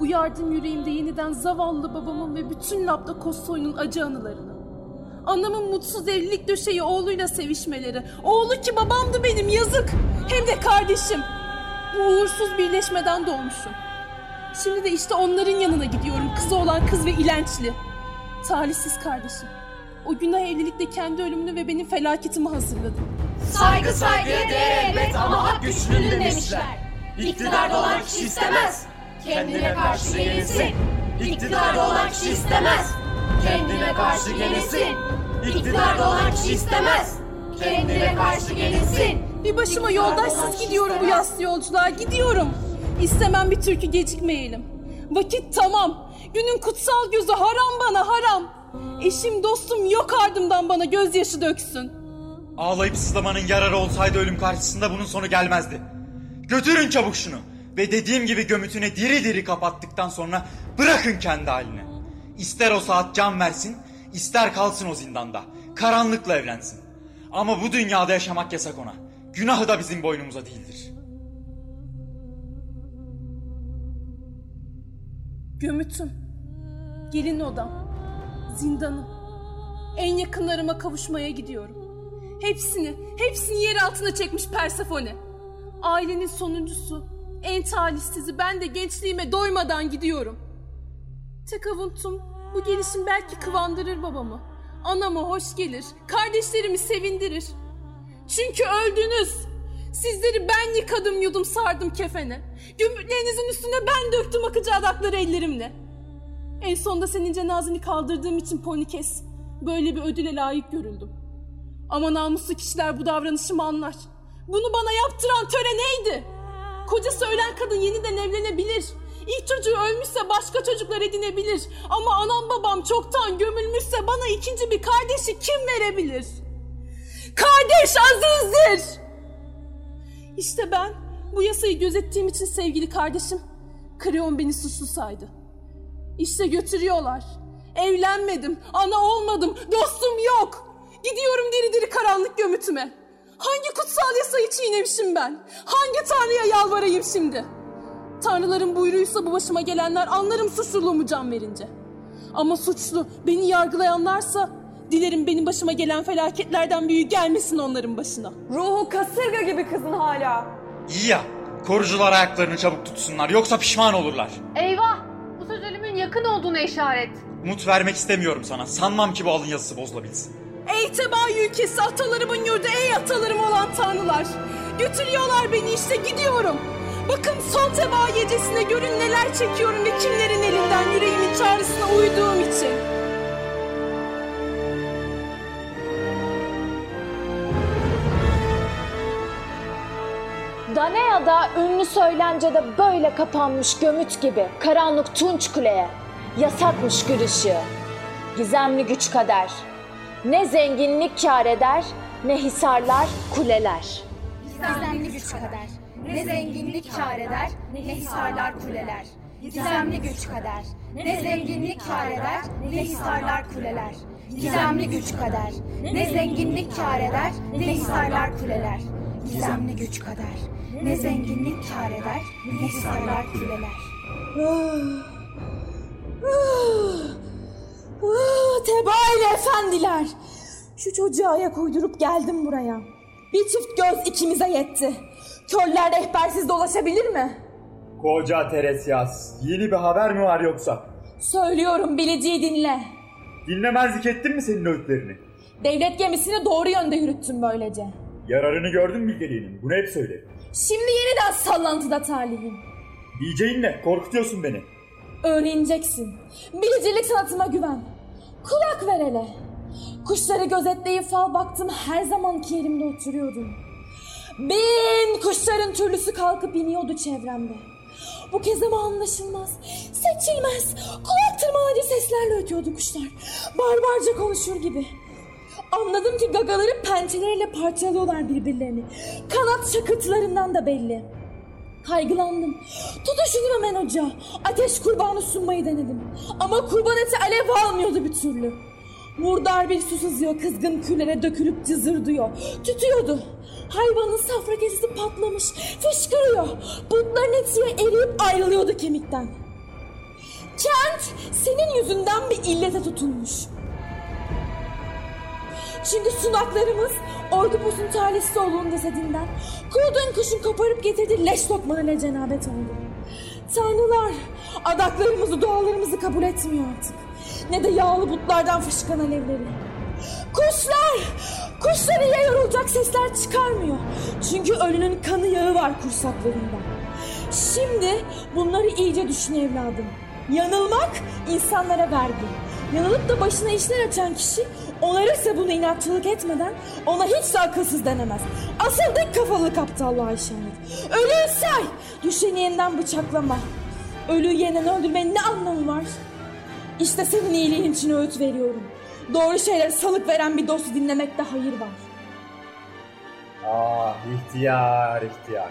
Uyardım yüreğimde yeniden zavallı babamın ve bütün Laptakos soyunun acı anılarını. Anamın mutsuz evlilik döşeği oğluyla sevişmeleri. Oğlu ki babamdı benim yazık. Hem de kardeşim. Bu uğursuz birleşmeden doğmuşum. Şimdi de işte onların yanına gidiyorum. Kızı olan kız ve ilençli. Talihsiz kardeşim. O günah evlilikte kendi ölümünü ve benim felaketimi hazırladı. Saygı saygıya değer elbet ama hak güçlüdür demişler. İktidarda olan kişi istemez. Kendine karşı yenilsin. İktidarda olan kişi istemez. Kendine karşı yenilsin. İktidarda olan kişi istemez. Kendine karşı yenilsin. Bir başıma yoldaşsız gidiyorum bu yaslı yolculuğa. Gidiyorum. İstemem bir türkü gecikmeyelim. Vakit tamam. Günün kutsal gözü haram bana haram. Eşim dostum yok ardımdan bana gözyaşı döksün. Ağlayıp sızlamanın yararı olsaydı ölüm karşısında bunun sonu gelmezdi. Götürün çabuk şunu. Ve dediğim gibi gömütüne diri diri kapattıktan sonra bırakın kendi haline. İster o saat can versin, ister kalsın o zindanda. Karanlıkla evlensin. Ama bu dünyada yaşamak yasak ona. Günahı da bizim boynumuza değildir. Gömütüm. Gelin odam. Zindanım. En yakınlarıma kavuşmaya gidiyorum. Hepsini, hepsini yer altına çekmiş Persefone. Ailenin sonuncusu, en talihsizi ben de gençliğime doymadan gidiyorum. Tek avuntum bu gelişim belki kıvandırır babamı. Anama hoş gelir, kardeşlerimi sevindirir. Çünkü öldünüz. Sizleri ben yıkadım yudum sardım kefene. Gümrüklerinizin üstüne ben döktüm akıcı adakları ellerimle. En sonunda senin cenazeni kaldırdığım için Ponikes böyle bir ödüle layık görüldüm. Ama namuslu kişiler bu davranışımı anlar. Bunu bana yaptıran töre neydi? Kocası ölen kadın yeniden evlenebilir. İlk çocuğu ölmüşse başka çocuklar edinebilir. Ama anam babam çoktan gömülmüşse bana ikinci bir kardeşi kim verebilir? Kardeş azizdir! İşte ben bu yasayı gözettiğim için sevgili kardeşim, Kreon beni suçlu saydı. İşte götürüyorlar. Evlenmedim, ana olmadım, dostum yok. Gidiyorum diri diri karanlık gömütüme. Hangi kutsal yasayı çiğnemişim ben? Hangi tanrıya yalvarayım şimdi? Tanrıların buyruğuysa bu başıma gelenler anlarım suçluluğumu can verince. Ama suçlu beni yargılayanlarsa dilerim benim başıma gelen felaketlerden büyüğü gelmesin onların başına. Ruhu kasırga gibi kızın hala. İyi ya, korucular ayaklarını çabuk tutsunlar yoksa pişman olurlar. Eyvah! Bu söz ölümün yakın olduğuna işaret. Umut vermek istemiyorum sana. Sanmam ki bu alın yazısı bozulabilsin. Ey tebaa ülkesi atalarımın yurdu ey atalarım olan tanrılar. Götürüyorlar beni işte gidiyorum. Bakın son tebaa gecesine görün neler çekiyorum ve kimlerin elinden yüreğimin çağrısına uyduğum için. Danea'da ünlü söylencede böyle kapanmış gömüt gibi karanlık tunç kuleye yasakmış gül ışığı. Gizemli güç kader. Ne zenginlik kâr eder ne hisarlar kuleler. Gizemli güç kader. Ne zenginlik kâr eder, ne hisarlar kuleler. Gizemli güç kader. Ne zenginlik kâr eder, ne hisarlar kuleler. Gizemli güç kader. Ne zenginlik kâr eder, ne hisarlar kuleler. Gizemli güç kader. Ne zenginlik kâr eder, ne hisarlar kuleler. Tebaile efendiler. Şu çocuğa ayak uydurup geldim buraya. Bir çift göz ikimize yetti. Körler rehbersiz dolaşabilir mi? Koca Teresyas, yeni bir haber mi var yoksa? Söylüyorum bileceği dinle. Dinlemezlik ettin mi senin öğütlerini? Devlet gemisini doğru yönde yürüttüm böylece. Yararını gördün mü bilgeliğinin? Bunu hep söyle. Şimdi yeniden sallantıda talihim. Diyeceğin ne? Korkutuyorsun beni. Öğreneceksin. Bilicilik sanatıma güven. Kulak ver hele. Kuşları gözetleyip fal baktım her zamanki yerimde oturuyordum. Bin kuşların türlüsü kalkıp iniyordu çevremde. Bu kez ama anlaşılmaz, seçilmez, kulak tırmalayıcı seslerle ötüyordu kuşlar. Barbarca konuşur gibi. Anladım ki gagaları pençeleriyle parçalıyorlar birbirlerini. Kanat şakırtılarından da belli. Kaygılandım. Tutuşundum hemen ocağa. Ateş kurbanı sunmayı denedim. Ama kurban eti alev almıyordu bir türlü. Murdar bir su sızıyor kızgın küllere dökülüp cızırdıyor. Tütüyordu. Hayvanın safra kesesi patlamış. Fışkırıyor. Butların etiye eriyip ayrılıyordu kemikten. Kent senin yüzünden bir illete tutulmuş. Çünkü sunaklarımız Ordupos'un talihsiz oğlunun cesedinden kurduğun kuşun koparıp getirdiği leş lokmalarına cenabet oldu. Tanrılar adaklarımızı dualarımızı kabul etmiyor artık. Ne de yağlı butlardan fışkan alevleri. Kuşlar! Kuşlar iyiye yorulacak sesler çıkarmıyor. Çünkü ölünün kanı yağı var kursaklarında. Şimdi bunları iyice düşün evladım. Yanılmak insanlara vergi. Yanılıp da başına işler açan kişi onarırsa bunu inatçılık etmeden ona hiç de akılsız denemez. Asıl dik kafalılık aptallığa işaret. Ölüyü say! Düşeni yeniden bıçaklama. Ölüyü yeniden öldürmenin ne anlamı var? İşte senin iyiliğin için öğüt veriyorum. Doğru şeylere salık veren bir dostu dinlemekte hayır var. Ah ihtiyar ihtiyar.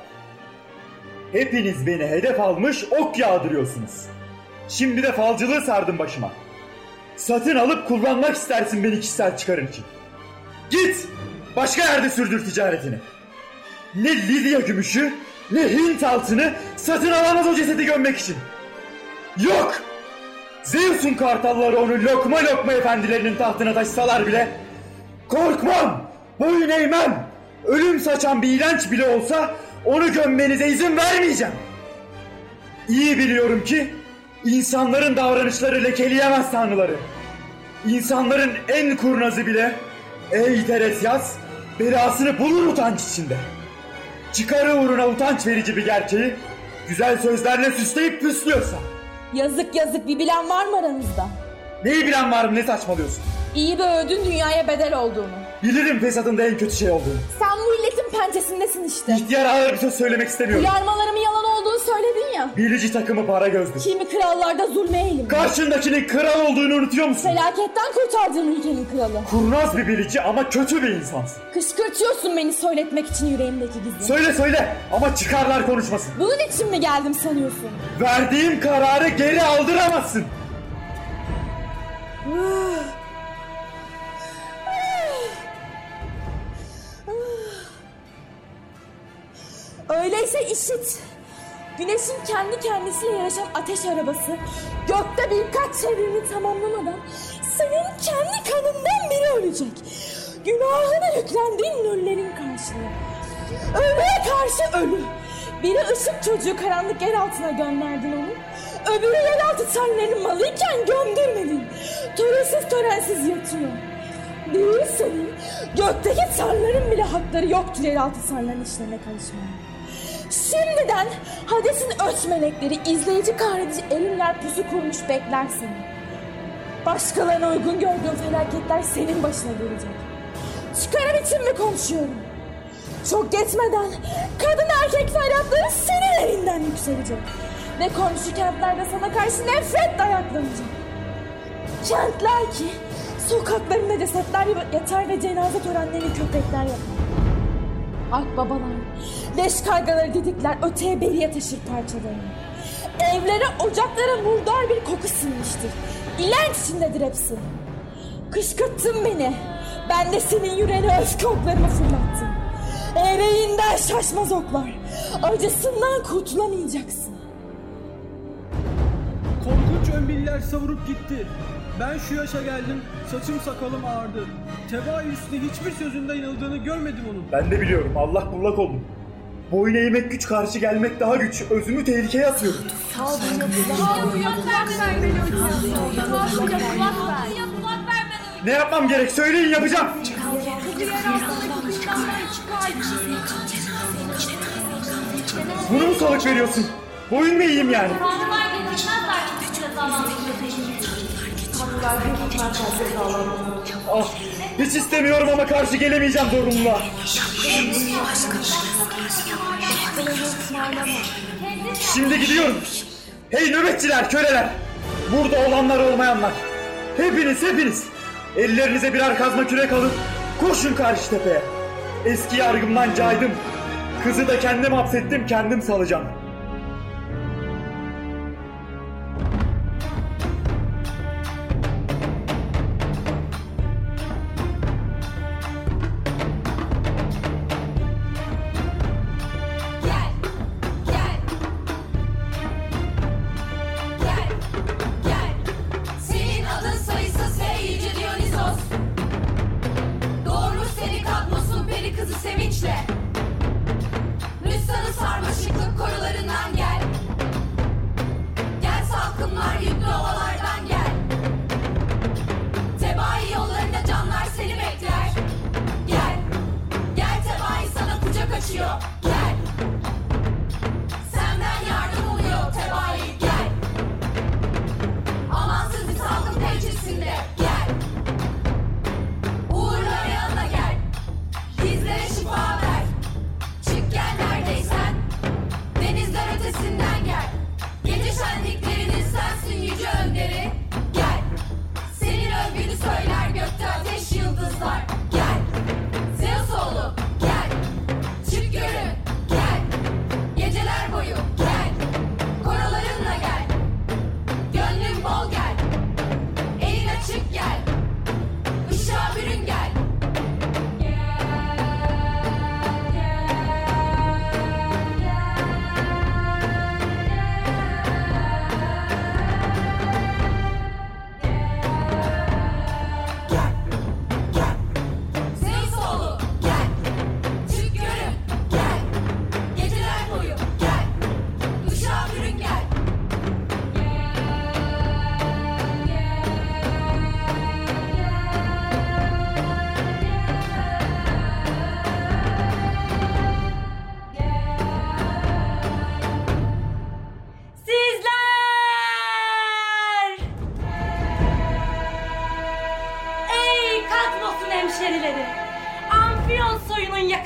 Hepiniz beni hedef almış ok yağdırıyorsunuz. Şimdi de falcılığı sardım başıma. Satın alıp kullanmak istersin beni kişisel çıkarın için. Git! Başka yerde sürdür ticaretini. Ne Lidya gümüşü ne Hint altını satın alamaz o cesedi gömmek için. Yok! Zeus'un kartalları onu lokma lokma efendilerinin tahtına taşısalar bile korkmam, boyun eğmem. Ölüm saçan bir iğrenç bile olsa onu gömmenize izin vermeyeceğim. İyi biliyorum ki insanların davranışları lekeleyemez tanrıları. İnsanların en kurnazı bile ey Teresyas belasını bulur utanç içinde. Çıkarı uğruna utanç verici bir gerçeği güzel sözlerle süsleyip püslüyorsa. Yazık yazık bir bilen var mı aranızda? Neyi bilen var mı ne saçmalıyorsun? İyi bir öğüdün dünyaya bedel olduğunu. Bilirim fesatın da en kötü şey olduğunu. Sen bu illetin pençesindesin işte. İhtiyar ağır bir söz söylemek istemiyorum. Uyarmalarımın yalan olduğunu söyledin ya. Bilici takımı para gözdür. Kimi krallarda zulme eğilim. Karşındakinin kral olduğunu unutuyor musun? Felaketten kurtardığın ülkenin kralı. Kurnaz bir bilici ama kötü bir insansın. Kışkırtıyorsun beni söyletmek için yüreğimdeki gizli. Söyle söyle ama çıkarlar konuşmasın. Bunun için mi geldim sanıyorsun? Verdiğim kararı geri aldıramazsın. Öyleyse işit. Güneşin kendi kendisiyle yarışan ateş arabası gökte birkaç çevrimi tamamlamadan senin kendi kanından biri ölecek. Günahına yüklendiğin ölülerin karşılığı. Ölüye karşı ölü. Biri ışık çocuğu karanlık yer altına gönderdin onu. Öbürü yeraltı tanrıların malıyken gömdürmedin. Törensiz törensiz yatıyor. Değil senin. Gökteki tanrıların bile hakları yoktur yeraltı tanrıların işlerine karışmaya. Şimdiden Hades'in öç melekleri izleyici kahredici elinler pusu kurmuş bekler seni. Başkalarına uygun gördüğün felaketler senin başına gelecek. Çıkarım için mi konuşuyorum? Çok geçmeden kadın erkek feryatları senin elinden yükselecek. Ve komşu kentlerde sana karşı nefret dayaklanacak. Kentler ki sokaklarında cesetler yatar ve cenaze törenlerini köpekler yapar. Akbabalar, leş kargaları didikler öteye beriye taşır parçalarını. Evlere, ocaklara murdar bir koku sinmiştir. İlenç içindedir hepsi. Kışkırttın beni. Ben de senin yüreğine öfke oklarımı fırlattım. Ereğinden şaşmaz oklar. Acısından kurtulamayacaksın. Korkunç ömbiller savurup gitti. Ben şu yaşa geldim, saçım sakalım ağardı. Tebai üstüne hiçbir sözünde yanıldığını görmedim onun. Ben de biliyorum Allah bullak oldum. Boyun eğmek güç karşı gelmek daha güç. Özümü tehlikeye atıyorum. Ne yapmam gerek söyleyin yapacağım. Bunu mu salık veriyorsun? Boyun mu eğeyim yani? Ah, hiç istemiyorum ama karşı gelemeyeceğim zorunluluğa. Şimdi gidiyorum. Hey nöbetçiler, köleler. Burada olanlar olmayanlar. Hepiniz hepiniz. Ellerinize birer kazma kürek alın. Koşun karşı tepeye. Eski yargımdan caydım. Kızı da kendim hapsettim, kendim salacağım.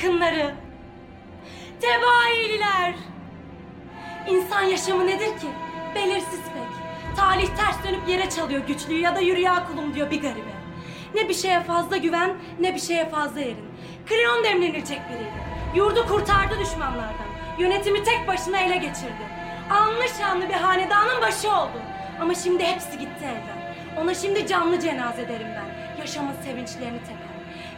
Yakınları. Tebaililer. İnsan yaşamı nedir ki? Belirsiz pek. Talih ters dönüp yere çalıyor güçlüyü ya da yürü ya kulum diyor bir garibe. Ne bir şeye fazla güven ne bir şeye fazla yerin. Kreon demlenilecek biriydi. Yurdu kurtardı düşmanlardan. Yönetimi tek başına ele geçirdi. Anlı şanlı bir hanedanın başı oldu. Ama şimdi hepsi gitti elden. Ona şimdi canlı cenaze derim ben. Yaşamın sevinçlerini teper.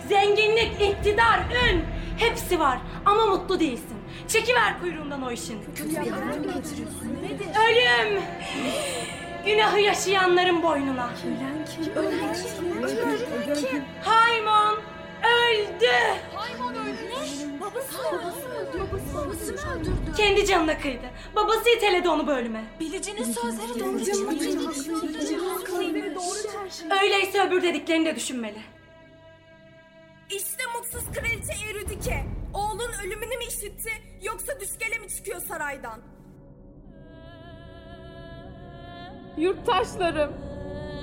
Zenginlik, iktidar, ün hepsi var ama mutlu değilsin. Çekiver kuyruğundan o işin. Ölüm! Günahı yaşayanların boynuna. Ölen kim? Ölen kim? Haymon öldü. Haymon öldü. Ne? Babası babası öldü. Babası mı öldürdü? Kendi canına kıydı. Babası iteledi onu bu ölüme. Bilicinin sözleri doğru çıkmış. Öyleyse öbür dediklerini de düşünmeli. İşte mutsuz kraliçe Erudike. Oğlun ölümünü mü işitti yoksa düşkele mi çıkıyor saraydan? Yurttaşlarım,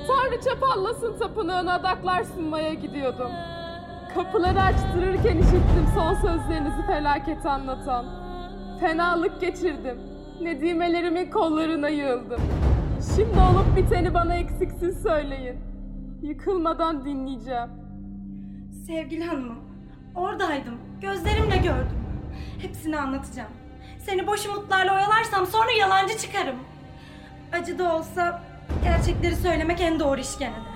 Tanrıça Pallas'ın tapınağına adaklar sunmaya gidiyordum. Kapıları açtırırken işittim son sözlerinizi felaket anlatan. Fenalık geçirdim. Nedimelerimin kollarına yığıldım. Şimdi olup biteni bana eksiksiz söyleyin. Yıkılmadan dinleyeceğim. Sevgili hanımım, oradaydım. Gözlerimle gördüm. Hepsini anlatacağım. Seni boş umutlarla oyalarsam sonra yalancı çıkarım. Acı da olsa gerçekleri söylemek en doğru iş gene de.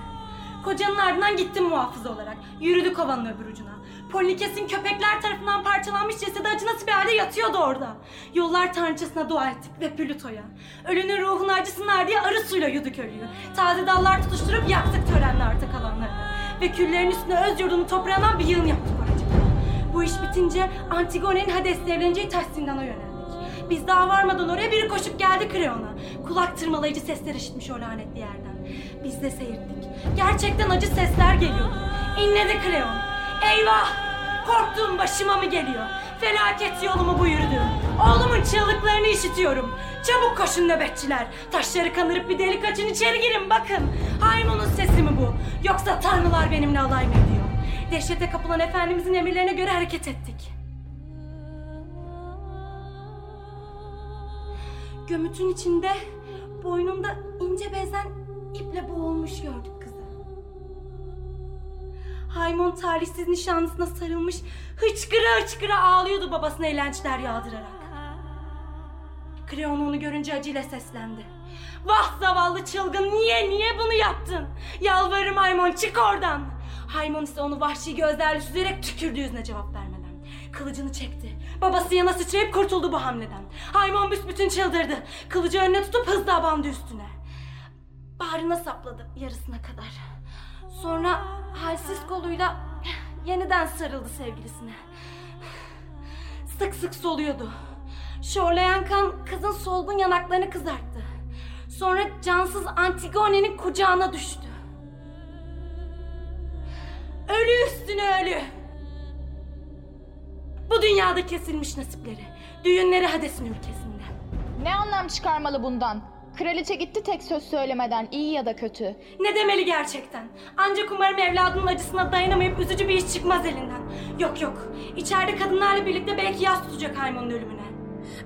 Kocanın ardından gittim muhafız olarak. Yürüdü kovanın öbür ucuna. Polikes'in köpekler tarafından parçalanmış cesedi acınası bir halde yatıyordu orada. Yollar tanrıçasına dua ettik ve Plüto'ya. Ölünün ruhunu acısınlar diye arı suyla yuduk ölüyü. Taze dallar tutuşturup yaktık törenle arta kalanlarını. Ve küllerin üstüne öz yurdunu toprağından bir yığın yaptık oracıkta. Bu iş bitince Antigone'nin Hades'le evleneceği Tassindana yöneldik. Biz daha varmadan oraya biri koşup geldi Kreon'a. Kulak tırmalayıcı sesler işitmiş o lanetli yerden. Biz de seyirttik. Gerçekten acı sesler geliyordu. İnledi Kreon. Eyvah! Korktuğum başıma mı geliyor? Felaket yolumu bu yürüdü. Oğlumun çığlıklarını işitiyorum. Çabuk koşun nöbetçiler. Taşları kanırıp bir delik açın içeri girin bakın. Haymunun sesi mi bu? Yoksa tanrılar benimle alay mı ediyor? Dehşete kapılan Efendimizin emirlerine göre hareket ettik. Gömütün içinde boynunda ince bezen iple boğulmuş gördük kızı. Haymon talihsiz nişanlısına sarılmış hıçkıra hıçkıra ağlıyordu babasına eğlençler yağdırarak. Kreon onu görünce acıyla seslendi. Vah zavallı çılgın niye niye bunu yaptın? Yalvarırım Haymon çık oradan. Haymon ise onu vahşi gözlerle süzerek tükürdü yüzüne cevap vermeden. Kılıcını çekti. Babası yana sıçrayıp kurtuldu bu hamleden. Haymon büsbütün çıldırdı. Kılıcı önüne tutup hızla abandı üstüne. Bağrına sapladı yarısına kadar. Sonra halsiz koluyla yeniden sarıldı sevgilisine. Sık sık soluyordu. Şorlayan kan kızın solgun yanaklarını kızarttı. Sonra cansız Antigone'nin kucağına düştü. Ölü üstüne ölü. Bu dünyada kesilmiş nasipleri. Düğünleri Hades'in ülkesinde. Ne anlam çıkarmalı bundan? Kraliçe gitti tek söz söylemeden iyi ya da kötü. Ne demeli gerçekten? Ancak umarım evladının acısına dayanamayıp üzücü bir iş çıkmaz elinden. Yok yok. İçeride kadınlarla birlikte belki yas tutacak Haymon'un ölümüne.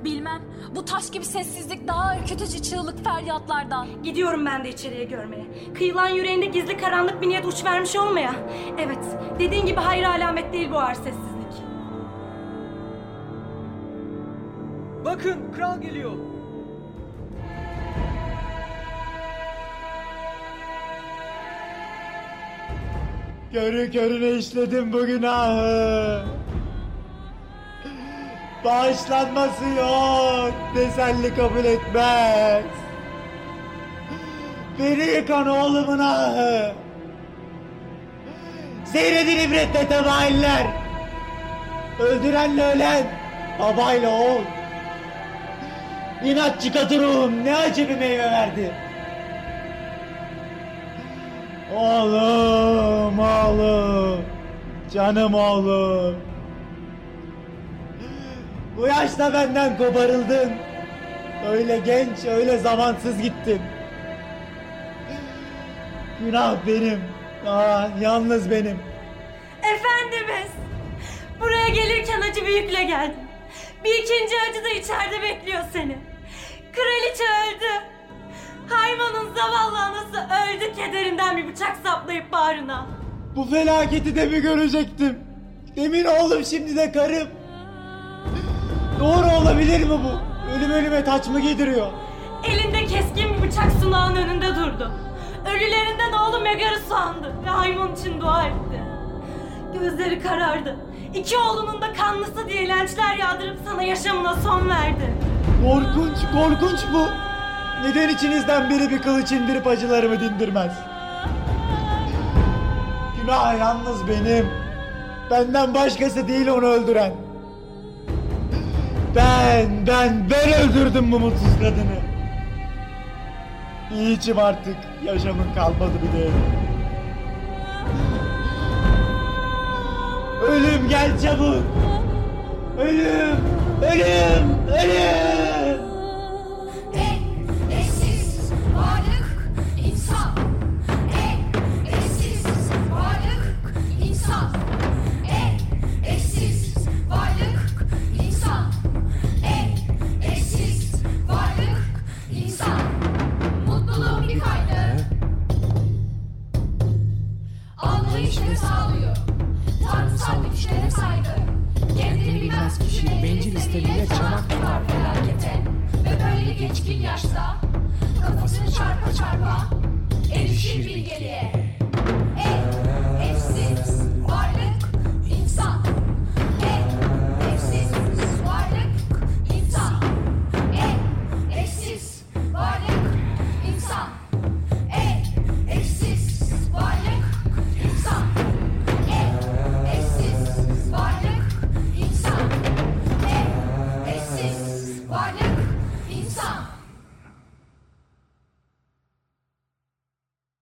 Bilmem. Bu taş gibi sessizlik daha ürkütücü çığlık feryatlardan. Gidiyorum ben de içeriye görmeye. Kıyılan yüreğinde gizli karanlık bir niyet uç vermiş olmaya. Evet, dediğin gibi hayır alamet değil bu ağır sessizlik. Bakın kral geliyor. Körü körüne işledim bu günahı. Bağışlanması yok. Teselli kabul etmez. Beni yıkan oğlumun ahı. Seyredin ibretle tebailler. Öldürenle ölen, babayla oğul. İnatçı katı ruhum ne acı bir meyve verdi. Oğlum, oğlum. Canım oğlum. Bu yaşta benden koparıldın. Öyle genç, öyle zamansız gittin. Günah benim. Ah, yalnız benim. Efendimiz! Buraya gelirken acı bir yükle geldin. Bir ikinci acı da içeride bekliyor seni. Kraliçe öldü. Hayvanın zavallı anası öldü kederinden bir bıçak saplayıp bağrına. Bu felaketi de mi görecektim? Demin oğlum şimdi de karım. Doğru olabilir mi bu? Ölüm ölüme taç mı giydiriyor? Elinde keskin bir bıçak sunağın önünde durdu. Ölülerinden oğlu Megar'ı sandı ve hayvan için dua etti. Gözleri karardı. İki oğlunun da kanlısı diye lençler yağdırıp sana yaşamına son verdi. Korkunç, korkunç bu. Neden içinizden biri bir kılıç indirip acılarımı dindirmez? Günah yalnız benim. Benden başkası değil onu öldüren. Ben, ben, ben öldürdüm bu mutsuz kadını. İçim artık. Yaşamın kalmadı bir değeri. Ölüm gel çabuk. Ölüm, ölüm, ölüm. Güçlere saygı. Kendini bilmez kişi bencil isteğiyle çanak tutar felakete. Ve böyle geçkin yaşta kafasını çarpa çarpa erişir bilgeliğe.